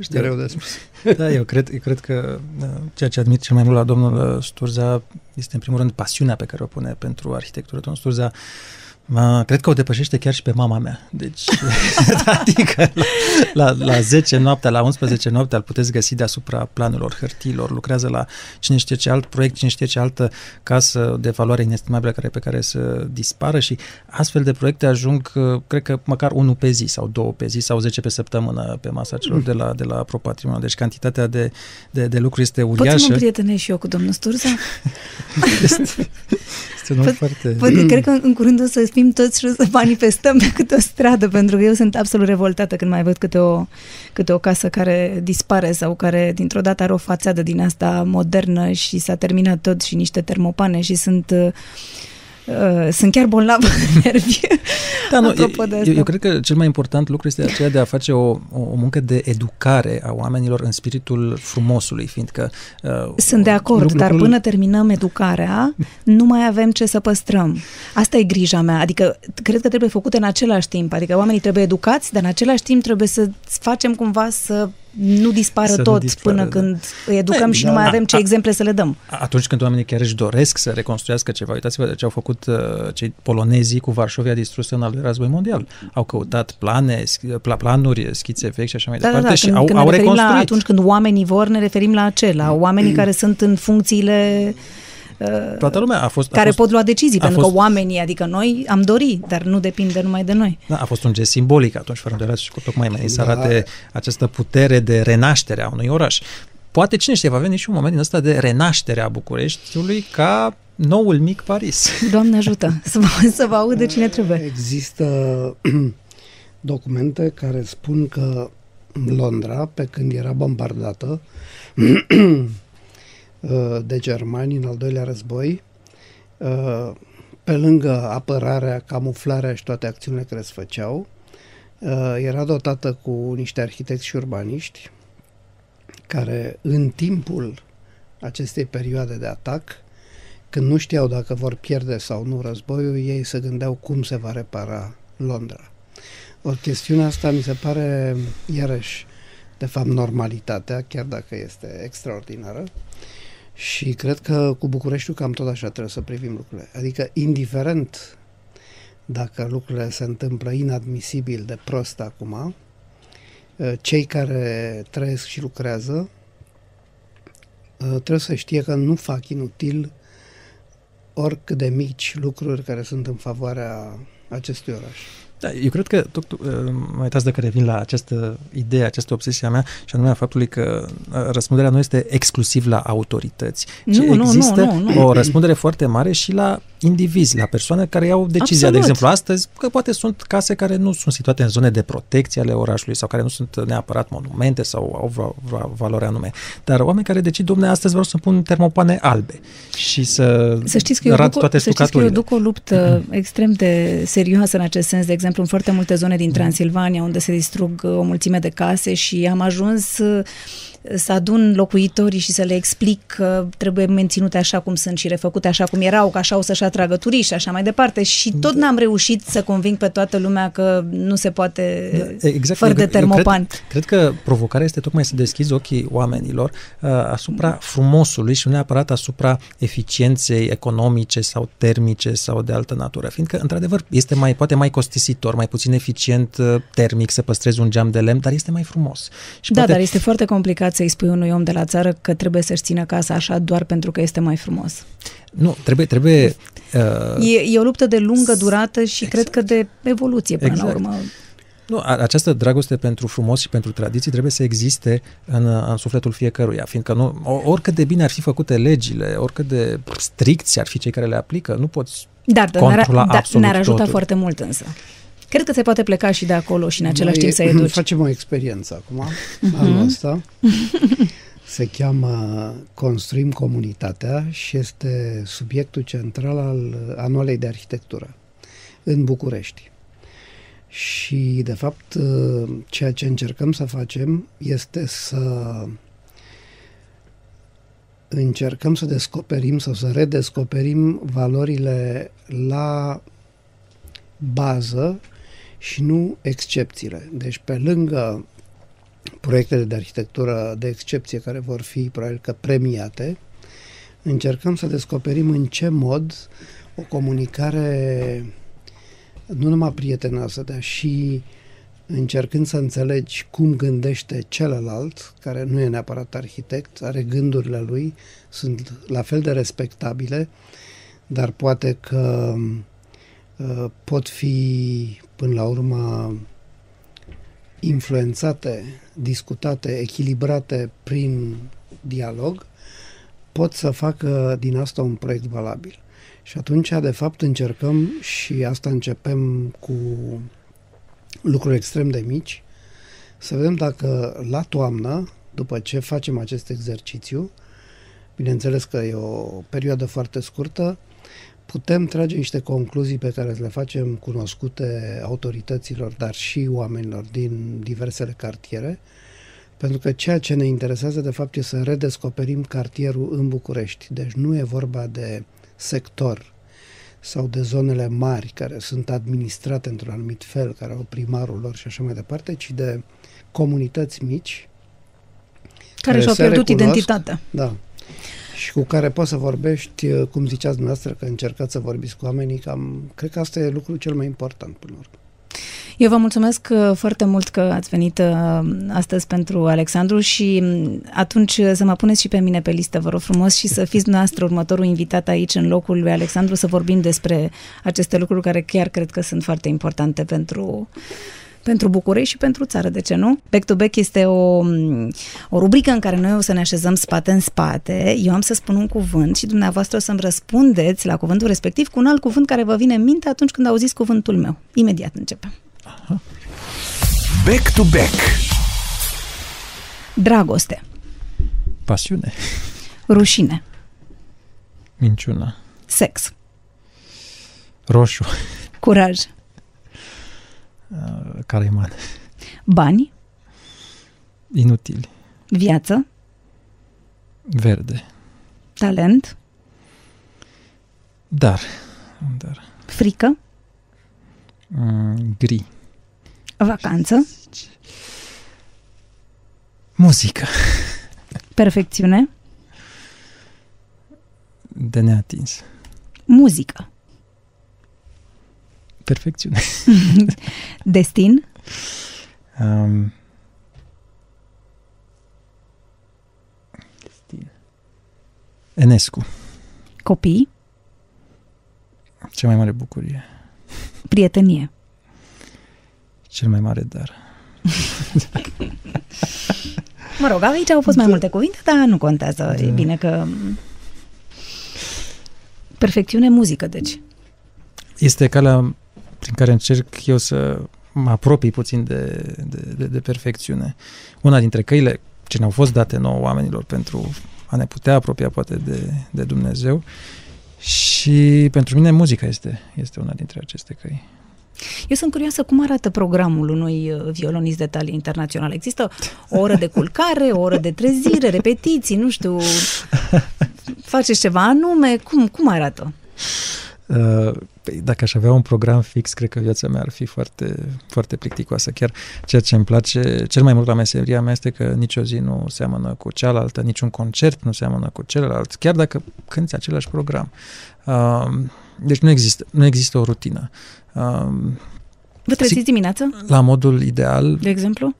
Știu. Greu de spus. Da, eu cred, eu cred că uh, ceea ce admit cel mai mult la domnul uh, Sturza este în primul rând pasiunea pe care o pune pentru arhitectură. Domnul Sturza Ma, cred că o depășește chiar și pe mama mea. Deci, adică la, la, la 10 noaptea, la 11 noaptea îl puteți găsi deasupra planurilor, hârtiilor, lucrează la cine știe ce alt proiect, cine știe ce altă casă de valoare inestimabilă care pe care să dispară și astfel de proiecte ajung, cred că măcar unul pe zi sau două pe zi sau 10 pe săptămână pe masa celor de la, de la ProPatrimoniu. Deci cantitatea de, de, de lucruri este uriașă. Poți să mă prietenesc și eu cu domnul Sturza? este, este un foarte... Poate, cred că în curând o să fim toți și o să manifestăm pe câte o stradă, pentru că eu sunt absolut revoltată când mai văd câte o, câte o casă care dispare sau care dintr-o dată are o fațadă din asta modernă și s-a terminat tot și niște termopane și sunt uh, Uh, sunt chiar bolnav de nervi. Da, nu, Apropo de asta. Eu, eu cred că cel mai important lucru este aceea de a face o, o muncă de educare a oamenilor în spiritul frumosului, fiindcă... Uh, sunt de acord, lucrul... dar până terminăm educarea, nu mai avem ce să păstrăm. Asta e grija mea, adică cred că trebuie făcute în același timp, adică oamenii trebuie educați, dar în același timp trebuie să facem cumva să nu dispară să tot nu dispară, până da. când îi educăm Ei, și da, nu mai avem ce a, exemple să le dăm. Atunci când oamenii chiar își doresc să reconstruiască ceva, uitați-vă de ce au făcut uh, cei polonezii cu Varșovia distrusă în al doilea război mondial. Au căutat plane, pla, planuri, schițe vechi și așa mai da, departe da, da, și când, au, când au reconstruit. La, atunci când oamenii vor, ne referim la acela, oamenii care sunt în funcțiile Uh, Toată lumea a fost... A care fost, pot lua decizii, pentru fost, că oamenii, adică noi, am dori, dar nu depinde numai de noi. Da, a fost un gest simbolic atunci, fără îndoială, și tocmai mai să da. arate această putere de renaștere a unui oraș. Poate, cine știe, va veni și un moment din ăsta de renaștere a Bucureștiului ca noul mic Paris. Doamne ajută să vă, să vă audă cine trebuie. Există documente care spun că Londra, pe când era bombardată, Uh, de germani în al doilea război, uh, pe lângă apărarea, camuflarea și toate acțiunile care se făceau, uh, era dotată cu niște arhitecți și urbaniști care în timpul acestei perioade de atac, când nu știau dacă vor pierde sau nu războiul, ei se gândeau cum se va repara Londra. O chestiune asta mi se pare, iarăși, de fapt, normalitatea, chiar dacă este extraordinară. Și cred că cu Bucureștiul cam tot așa trebuie să privim lucrurile. Adică, indiferent dacă lucrurile se întâmplă inadmisibil de prost acum, ă, cei care trăiesc și lucrează ă, trebuie să știe că nu fac inutil oricât de mici lucruri care sunt în favoarea acestui oraș. Da, eu cred că, tot, uh, mai uitați dacă revin la această idee, această obsesie a mea, și anume a faptului că uh, răspunderea nu este exclusiv la autorități, ci nu, există nu, nu, nu. o răspundere foarte mare și la indivizi, la persoane care iau decizia. Absolut. De exemplu, astăzi, că poate sunt case care nu sunt situate în zone de protecție ale orașului sau care nu sunt neapărat monumente sau au vreo, vreo valoare anume, dar oameni care decid, domne, astăzi vreau să pun termopane albe și să, să știți că eu duc, toate să știți că eu duc o luptă extrem de serioasă în acest sens, de exemplu, exemplu, în foarte multe zone din Transilvania, unde se distrug uh, o mulțime de case și am ajuns uh, să adun locuitorii și să le explic că trebuie menținute așa cum sunt și refăcute așa cum erau, că așa o să-și atragă turiști și așa mai departe. Și tot n-am reușit să conving pe toată lumea că nu se poate Da, exact. fără Eu- de eu termopan. Cred, cred că provocarea este tocmai să deschizi ochii oamenilor uh, asupra frumosului și nu neapărat asupra eficienței economice sau termice sau de altă natură. Fiindcă, într-adevăr, este mai, poate mai costisitor, mai puțin eficient uh, termic să păstrezi un geam de lemn, dar este mai frumos. Și Da, poate, dar este foarte complicat să-i spui unui om de la țară că trebuie să-și țină casa așa doar pentru că este mai frumos. Nu, trebuie, trebuie uh, E, e o luptă de lungă durată și cred că de evoluție până Exact. la urmă. Nu, a- această dragoste pentru frumos și pentru tradiții trebuie să existe în, în sufletul fiecăruia, fiindcă nu, o- oricât de bine ar fi făcute legile, oricât de stricți ar fi cei care le aplică, nu poți Dar, dar controla ne-ar, da, absolut ne-ar ajuta totul. foarte mult însă. Cred că se poate pleca și de acolo și în același Noi timp să educi. Facem o experiență acum, anul ăsta. Se cheamă Construim comunitatea și este subiectul central al anualei de arhitectură în București. Și, de fapt, ceea ce încercăm să facem este să încercăm să descoperim sau să redescoperim valorile la bază și nu excepțiile. Deci, pe lângă proiectele de arhitectură de excepție care vor fi probabil că premiate, încercăm să descoperim în ce mod o comunicare nu numai prietenoasă, dar și încercând să înțelegi cum gândește celălalt, care nu e neapărat arhitect, are gândurile lui, sunt la fel de respectabile, dar poate că uh, pot fi până la urmă influențate, discutate, echilibrate prin dialog, pot să facă din asta un proiect valabil. Și atunci, de fapt, încercăm și asta începem cu lucruri extrem de mici, să vedem dacă la toamnă, după ce facem acest exercițiu, bineînțeles că e o perioadă foarte scurtă, putem trage niște concluzii pe care le facem cunoscute autorităților, dar și oamenilor din diversele cartiere, pentru că ceea ce ne interesează, de fapt, e să redescoperim cartierul în București. Deci nu e vorba de sector sau de zonele mari care sunt administrate într-un anumit fel, care au primarul lor și așa mai departe, ci de comunități mici Care și-au se pierdut recunosc, identitatea. Da. Și cu care poți să vorbești, uh, cum ziceați dumneavoastră, că încercați să vorbiți cu oamenii, cam, cred că asta e lucrul cel mai important până la urmă. Eu vă mulțumesc uh, foarte mult că ați venit uh, astăzi pentru Alexandru și mm, atunci uh, să mă puneți și pe mine pe listă, vă rog frumos, și să fiți noastră următorul invitat aici în locul lui Alexandru să vorbim despre aceste lucruri care chiar cred că sunt foarte importante pentru pentru București și pentru țară, de ce nu? Back to Back este o, mm, o rubrică în care noi o să ne așezăm spate în spate, eu am să spun un cuvânt și dumneavoastră o să-mi răspundeți la cuvântul respectiv cu un alt cuvânt care vă vine în minte atunci când auziți cuvântul meu. Imediat începem. Back to back. Dragoste, Pasiune, rușine, minciună, sex, roșu, curaj, uh, cariman, bani, inutili, viață, verde, talent, dar, dar, frică, mm, gri, vacanță, muzică, perfecțiune, de neatins, muzică, perfecțiune, destin, um, destin. Enescu, copii, cea mai mare bucurie, prietenie. cel mai mare dar. Mă rog, aici au fost mai multe cuvinte, dar nu contează. Da. E bine că... Perfecțiune, muzică, deci. Este calea prin care încerc eu să mă apropii puțin de, de, de, de perfecțiune. Una dintre căile ce ne-au fost date nouă oamenilor pentru a ne putea apropia poate de, de Dumnezeu și pentru mine muzica este, este una dintre aceste căi. Eu sunt curioasă cum arată programul unui uh, violonist de talie internațional. Există o oră de culcare, o oră de trezire, repetiții, nu știu, faceți ceva anume, cum, cum arată? Uh, păi, dacă aș avea un program fix, cred că viața mea ar fi foarte, foarte plicticoasă. Chiar ceea ce îmi place cel mai mult la meseria mea este că nicio zi nu seamănă cu cealaltă, niciun concert nu seamănă cu celălalt, chiar dacă cânti același program. Uh, deci nu există, nu există o rutină. Uh, Vă treziți dimineața? La modul ideal. De exemplu?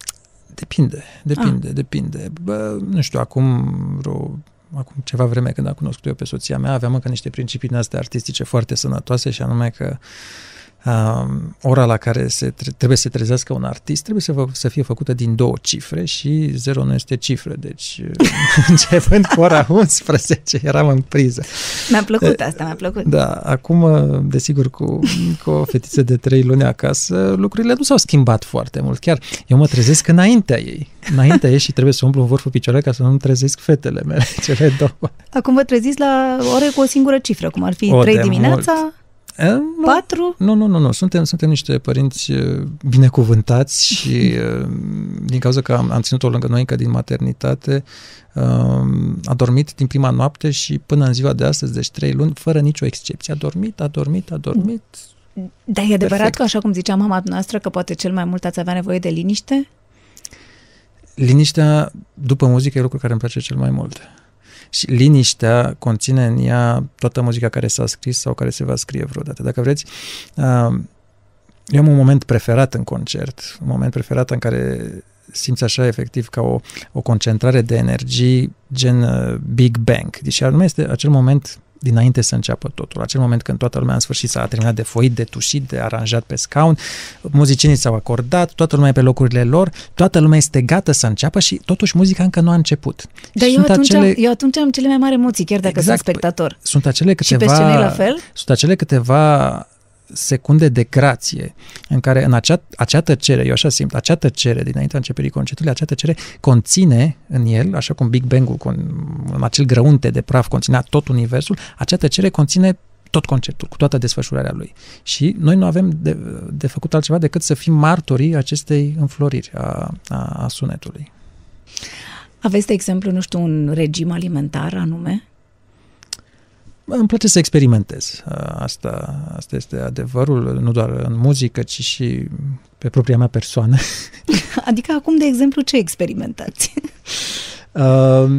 Depinde, depinde, ah. depinde. Bă, nu știu, acum vreo acum ceva vreme când am cunoscut eu pe soția mea, aveam încă niște principii din astea artistice foarte sănătoase și anume că uh, ora la care se tre- trebuie să se trezească un artist trebuie să, să fie făcută din două cifre și zero nu este cifră, deci începând cu ora 11 eram în priză. Mi-a plăcut asta, mi-a plăcut. Da, acum, desigur, cu, cu o fetiță de trei luni acasă, lucrurile nu s-au schimbat foarte mult. Chiar eu mă trezesc înaintea ei. Înaintea ei și trebuie să umplu în vârful picioarele ca să nu-mi trezesc fetele mele, cele două. Acum vă treziți la ore cu o singură cifră, cum ar fi o, 3 dimineața? Mult. Nu, Patru? Nu, nu, nu, nu. Suntem, suntem niște părinți binecuvântați și din cauza că am, am ținut-o lângă noi încă din maternitate, a dormit din prima noapte și până în ziua de astăzi, deci trei luni, fără nicio excepție. A dormit, a dormit, a dormit. Dar e adevărat Perfect. că, așa cum zicea mama noastră, că poate cel mai mult ați avea nevoie de liniște? Liniștea, după muzică, e lucru care îmi place cel mai mult. Și liniștea conține în ea toată muzica care s-a scris sau care se va scrie vreodată. Dacă vreți, eu am un moment preferat în concert, un moment preferat în care simți așa efectiv ca o, o concentrare de energii gen uh, Big Bang. Deci nu este acel moment dinainte să înceapă totul. Acel moment când toată lumea în sfârșit s-a terminat de foit, de tușit, de aranjat pe scaun, muzicienii s-au acordat, toată lumea e pe locurile lor, toată lumea este gata să înceapă și totuși muzica încă nu a început. Dar eu atunci, acele... am, eu atunci am cele mai mari emoții, chiar dacă exact, sunt spectator. Sunt acele câteva... Și pe scenei la fel? Sunt acele câteva secunde de grație în care în acea, acea tăcere, eu așa simt, acea tăcere dinaintea începerii concertului, acea tăcere conține în el, așa cum Big Bang-ul, în acel grăunte de praf conținea tot universul, acea tăcere conține tot concertul, cu toată desfășurarea lui. Și noi nu avem de, de făcut altceva decât să fim martorii acestei înfloriri a, a, a sunetului. Aveți, de exemplu, nu știu, un regim alimentar anume? Îmi place să experimentez. Asta, asta este adevărul, nu doar în muzică, ci și pe propria mea persoană. Adică acum, de exemplu, ce experimentați? Uh,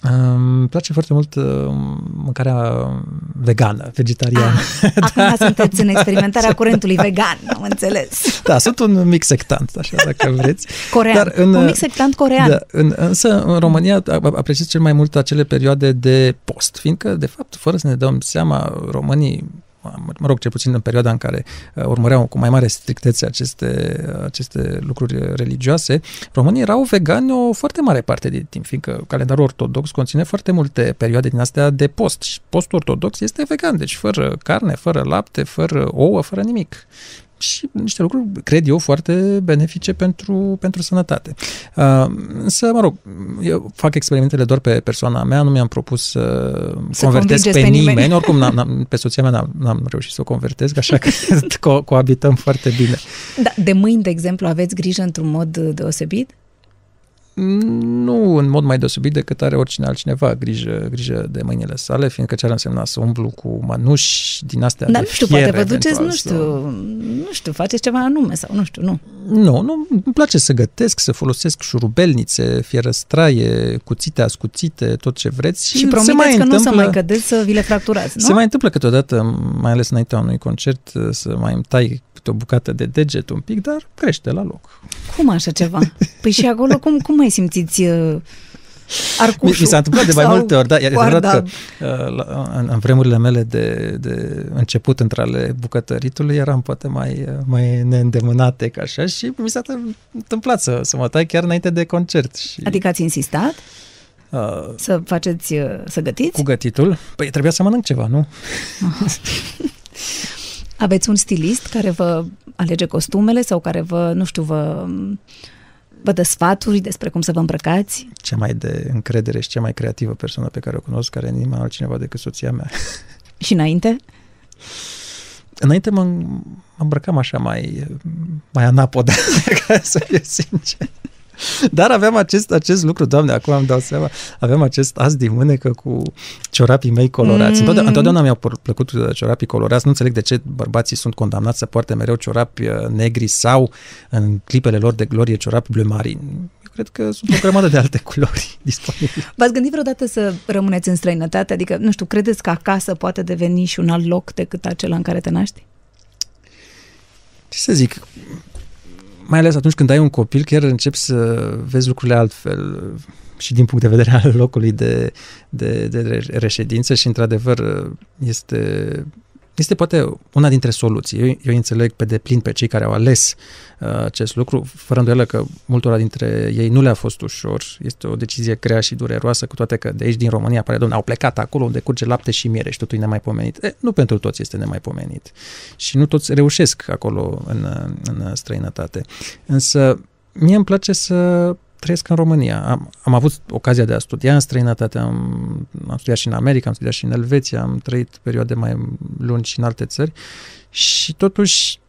îmi place foarte mult uh, mâncarea vegană, vegetariană. Ah, acum da. sunteți în experimentarea curentului vegan, am înțeles. Da, sunt un mic sectant, așa, dacă vreți. Corean, Dar în, un mic sectant corean. Da, în, însă, în România apreciez cel mai mult acele perioade de post, fiindcă, de fapt, fără să ne dăm seama, românii mă rog, cel puțin în perioada în care uh, urmăreau cu mai mare strictețe aceste, aceste lucruri religioase, românii erau vegani o foarte mare parte din timp, fiindcă calendarul ortodox conține foarte multe perioade din astea de post. Și postul ortodox este vegan, deci fără carne, fără lapte, fără ouă, fără nimic și niște lucruri, cred eu, foarte benefice pentru, pentru sănătate. Uh, însă, mă rog, eu fac experimentele doar pe persoana mea, nu mi-am propus să, să convertesc pe, pe nimeni. nimeni. Oricum, n-am, n-am, pe soția mea n-am, n-am reușit să o convertesc, așa că co- coabităm foarte bine. Da, de mâini, de exemplu, aveți grijă într-un mod deosebit? Nu în mod mai deosebit decât are oricine altcineva grijă, grijă de mâinile sale, fiindcă ce ar însemna să umblu cu mănuși din astea Dar de nu știu, fier, poate vă duceți, nu știu, nu știu, faceți ceva anume sau nu știu, nu. Nu, nu, îmi place să gătesc, să folosesc șurubelnițe, fierăstraie, cuțite ascuțite, tot ce vreți. Și, și promiteți mai că întâmplă, nu să mai cădeți să vi le fracturați, nu? Se mai întâmplă câteodată, mai ales înaintea unui concert, să mai îmi tai câte o bucată de deget un pic, dar crește la loc. Cum așa ceva? Păi și acolo cum, cum mai simțiți uh, arcușul? Mi, mi s-a întâmplat de mai multe ori, da, e adevărat că uh, în, în vremurile mele de, de început între ale bucătăritului eram poate mai, mai neîndemânate ca așa și mi s-a întâmplat să, să mă tai chiar înainte de concert. Și... Adică ați insistat? Uh, să faceți, uh, să gătiți? Cu gătitul? Păi trebuia să mănânc ceva, nu? Aveți un stilist care vă alege costumele sau care vă, nu știu, vă, vă dă sfaturi despre cum să vă îmbrăcați? Cea mai de încredere și cea mai creativă persoană pe care o cunosc, care nimeni altcineva decât soția mea. Și înainte? înainte mă, mă îmbrăcam așa mai, mai anapod, ca să fiu sincer. Dar aveam acest, acest lucru, doamne, acum am dau seama, aveam acest as din mânecă cu ciorapii mei colorați. Mm. Întotdeauna, întotdeauna mi-au plăcut uh, ciorapii colorați, nu înțeleg de ce bărbații sunt condamnați să poarte mereu ciorapi uh, negri sau în clipele lor de glorie ciorapi bleu marin. Eu cred că sunt o grămadă de alte culori disponibile. V-ați gândit vreodată să rămâneți în străinătate? Adică, nu știu, credeți că acasă poate deveni și un alt loc decât acela în care te naști? Ce să zic, mai ales atunci când ai un copil, chiar începi să vezi lucrurile altfel și din punct de vedere al locului de, de, de reședință și, într-adevăr, este este poate una dintre soluții. Eu, eu înțeleg pe deplin pe cei care au ales uh, acest lucru, fără îndoială că multora dintre ei nu le-a fost ușor. Este o decizie grea și dureroasă, cu toate că de aici din România, pare, domnule, au plecat acolo unde curge lapte și miere și totul e nemaipomenit. E, nu pentru toți este nemaipomenit. Și nu toți reușesc acolo în, în străinătate. Însă mie îmi place să trăiesc în România. Am, am avut ocazia de a studia în străinătate, am, am studiat și în America, am studiat și în Elveția, am trăit perioade mai lungi și în alte țări și totuși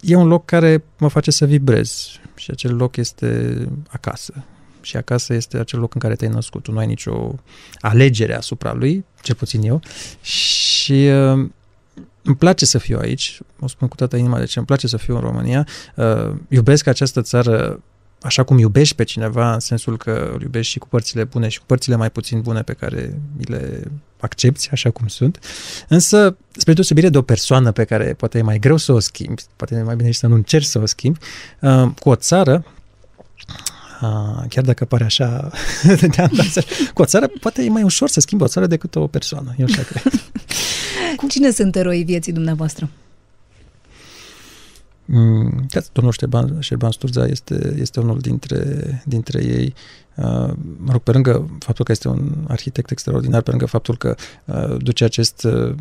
e un loc care mă face să vibrez și acel loc este acasă. Și acasă este acel loc în care te-ai născut. Tu nu ai nicio alegere asupra lui, ce puțin eu. Și uh, îmi place să fiu aici, o spun cu toată inima de ce îmi place să fiu în România. Uh, iubesc această țară așa cum iubești pe cineva, în sensul că îl iubești și cu părțile bune și cu părțile mai puțin bune pe care mi le accepti așa cum sunt. Însă, spre deosebire de o persoană pe care poate e mai greu să o schimbi, poate e mai bine și să nu încerci să o schimbi, uh, cu o țară, uh, chiar dacă pare așa de cu o țară poate e mai ușor să schimbi o țară decât o persoană, eu așa cred. Cine sunt eroii vieții dumneavoastră? Mm, domnul Șerban, Șerban Sturza este, este unul dintre, dintre ei. Uh, mă rog, pe lângă faptul că este un arhitect extraordinar, pe lângă faptul că uh, duce acest uh,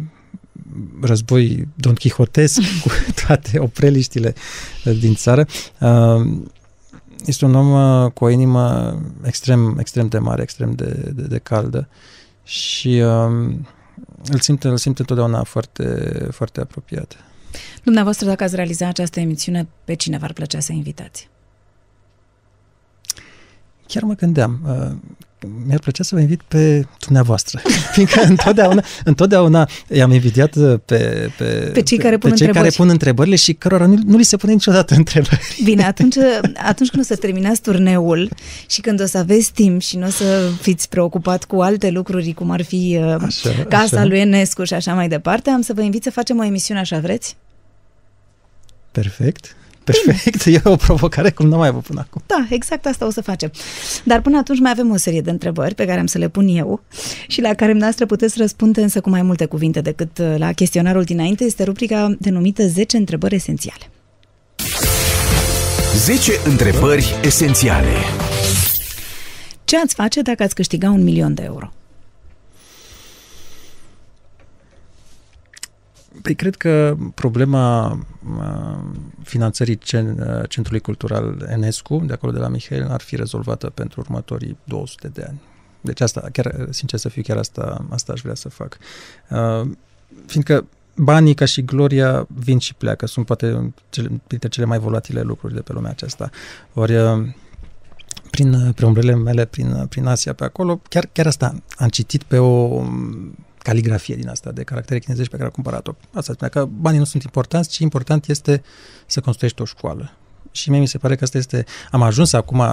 război Don Quixotesc cu toate opreliștile din țară, este un om cu o inimă extrem, extrem de mare, extrem de, de, de caldă și îl simt, îl simt întotdeauna foarte, foarte apropiat. Dumneavoastră, dacă ați realiza această emisiune, pe cine v-ar plăcea să invitați? Chiar mă gândeam, uh, mi-ar plăcea să vă invit pe dumneavoastră, fiindcă întotdeauna, întotdeauna i-am invitat uh, pe, pe, pe cei, care pun, pe cei care pun întrebările și cărora nu, nu li se pune niciodată întrebări. Bine, atunci, atunci când o să terminați turneul și când o să aveți timp și nu o să fiți preocupat cu alte lucruri, cum ar fi uh, așa, casa așa. lui Enescu și așa mai departe, am să vă invit să facem o emisiune, așa vreți? Perfect. Perfect, Bine. e o provocare cum nu mai avut până acum. Da, exact asta o să facem. Dar până atunci mai avem o serie de întrebări pe care am să le pun eu și la care noastră puteți răspunde însă cu mai multe cuvinte decât uh, la chestionarul dinainte. Este rubrica denumită 10 întrebări esențiale. 10 întrebări esențiale. Ce ați face dacă ați câștiga un milion de euro? Păi cred că problema finanțării Centrului Cultural Enescu, de acolo de la Mihail, ar fi rezolvată pentru următorii 200 de ani. Deci asta, chiar, sincer să fiu, chiar asta, asta aș vrea să fac. Fiindcă banii ca și gloria vin și pleacă, sunt poate cele, printre cele mai volatile lucruri de pe lumea aceasta. Ori prin preumbrele mele, prin, prin Asia pe acolo, chiar, chiar asta am citit pe o caligrafie din asta de caractere chinezești pe care a cumpărat-o. Asta spunea că banii nu sunt importanți, ci important este să construiești o școală. Și mie mi se pare că asta este... Am ajuns acum,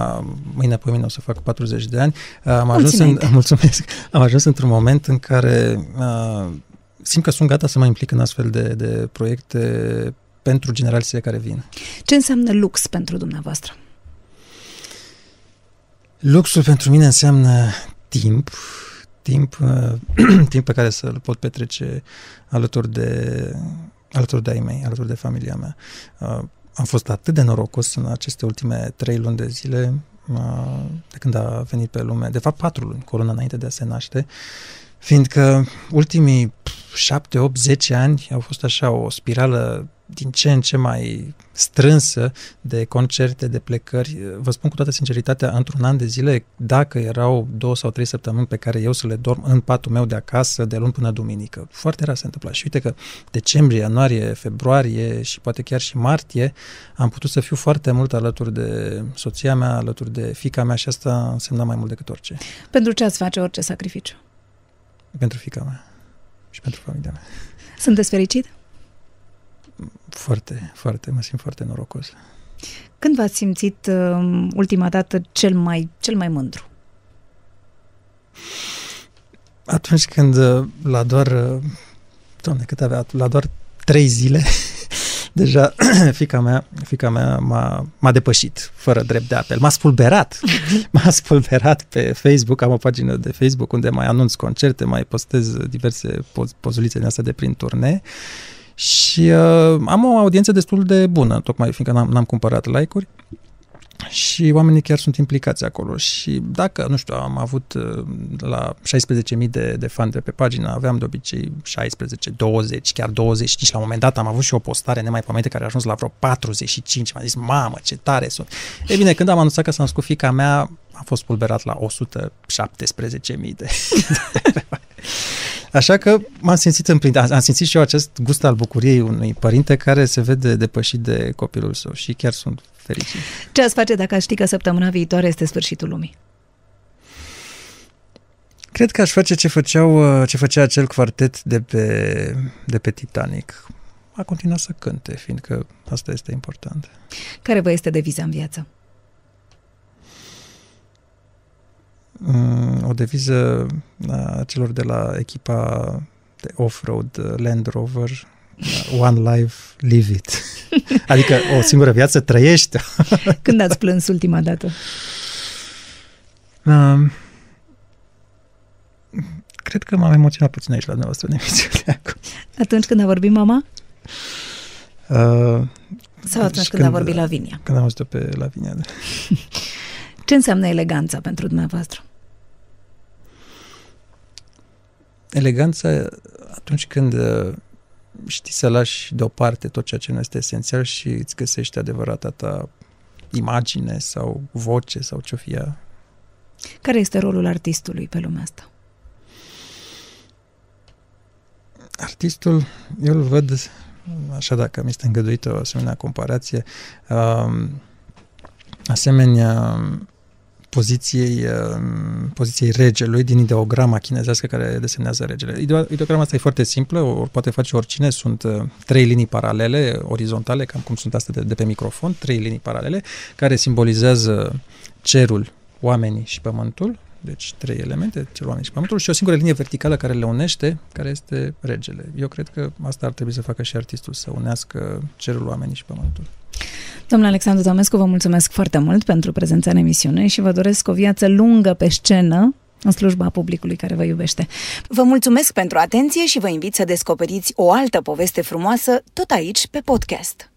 mâine pe mine o să fac 40 de ani, am ajuns, în, mulțumesc, am ajuns într-un moment în care uh, simt că sunt gata să mă implic în astfel de, de proiecte pentru generațiile care vin. Ce înseamnă lux pentru dumneavoastră? Luxul pentru mine înseamnă timp, timp, uh, timp pe care să-l pot petrece alături de, alături de ai mei, alături de familia mea. Uh, am fost atât de norocos în aceste ultime trei luni de zile, uh, de când a venit pe lume, de fapt patru luni, corona înainte de a se naște, fiindcă ultimii șapte, opt, zece ani au fost așa o spirală din ce în ce mai strânsă de concerte, de plecări. Vă spun cu toată sinceritatea, într-un an de zile, dacă erau două sau trei săptămâni pe care eu să le dorm în patul meu de acasă, de luni până duminică, foarte rar se întâmpla. Și uite că decembrie, ianuarie, februarie și poate chiar și martie, am putut să fiu foarte mult alături de soția mea, alături de fica mea și asta însemna mai mult decât orice. Pentru ce ați face orice sacrificiu? Pentru fica mea și pentru familia mea. Sunteți fericit? Foarte, foarte, mă simt foarte norocos. Când v-ați simțit uh, ultima dată cel mai, cel mai mândru? Atunci când uh, la doar, uh, doamne, cât avea, la doar trei zile, deja fica mea, fica mea m-a, m-a depășit, fără drept de apel. M-a spulberat. M-a spulberat pe Facebook. Am o pagină de Facebook unde mai anunț concerte, mai postez diverse poz, pozulițe din astea de prin turnee. Și uh, am o audiență destul de bună, tocmai fiindcă n-am, n-am cumpărat like-uri. Și oamenii chiar sunt implicați acolo. Și dacă, nu știu, am avut uh, la 16.000 de, de fani de pe pagină, aveam de obicei 16, 20, chiar 25, la un moment dat am avut și o postare nemaipomenite care a ajuns la vreo 45, m-a zis, mamă, ce tare sunt. E bine, când am anunțat că s-a născut fica mea, a fost pulberat la 117.000 de... Așa că m-am simțit împlinit. Am simțit și eu acest gust al bucuriei unui părinte care se vede depășit de copilul său și chiar sunt fericit. Ce ați face dacă ați ști că săptămâna viitoare este sfârșitul lumii? Cred că aș face ce, făceau, ce făcea acel quartet de pe, de pe Titanic. A continuat să cânte, fiindcă asta este important. Care vă este deviza în viață? Mm, o deviză a celor de la echipa de off-road uh, Land Rover, uh, One Life, Live It. Adică o singură viață trăiește. Când ați plâns ultima dată? Um, cred că m-am emoționat puțin aici la dumneavoastră în emisiune acum. Atunci când a vorbit mama? Uh, Sau atunci când, când a vorbit Lavinia? Când am auzit-o pe Lavinia, da. Ce înseamnă eleganța pentru dumneavoastră? Eleganța atunci când uh, știi să lași deoparte tot ceea ce nu este esențial și îți găsești adevărata ta imagine sau voce sau ce-o fie. Care este rolul artistului pe lumea asta? Artistul, eu îl văd, așa dacă mi este îngăduită o asemenea comparație, um, asemenea poziției, um, poziției regelui din ideograma chinezească care desemnează regele. Ideograma asta e foarte simplă, o poate face oricine, sunt uh, trei linii paralele, orizontale, cam cum sunt astea de, de pe microfon, trei linii paralele, care simbolizează cerul, oamenii și pământul, deci trei elemente, cerul, oamenii și pământul, și o singură linie verticală care le unește, care este regele. Eu cred că asta ar trebui să facă și artistul, să unească cerul, oamenii și pământul. Domnule Alexandru Tomescu, vă mulțumesc foarte mult pentru prezența în emisiune și vă doresc o viață lungă pe scenă, în slujba publicului care vă iubește. Vă mulțumesc pentru atenție și vă invit să descoperiți o altă poveste frumoasă tot aici pe podcast.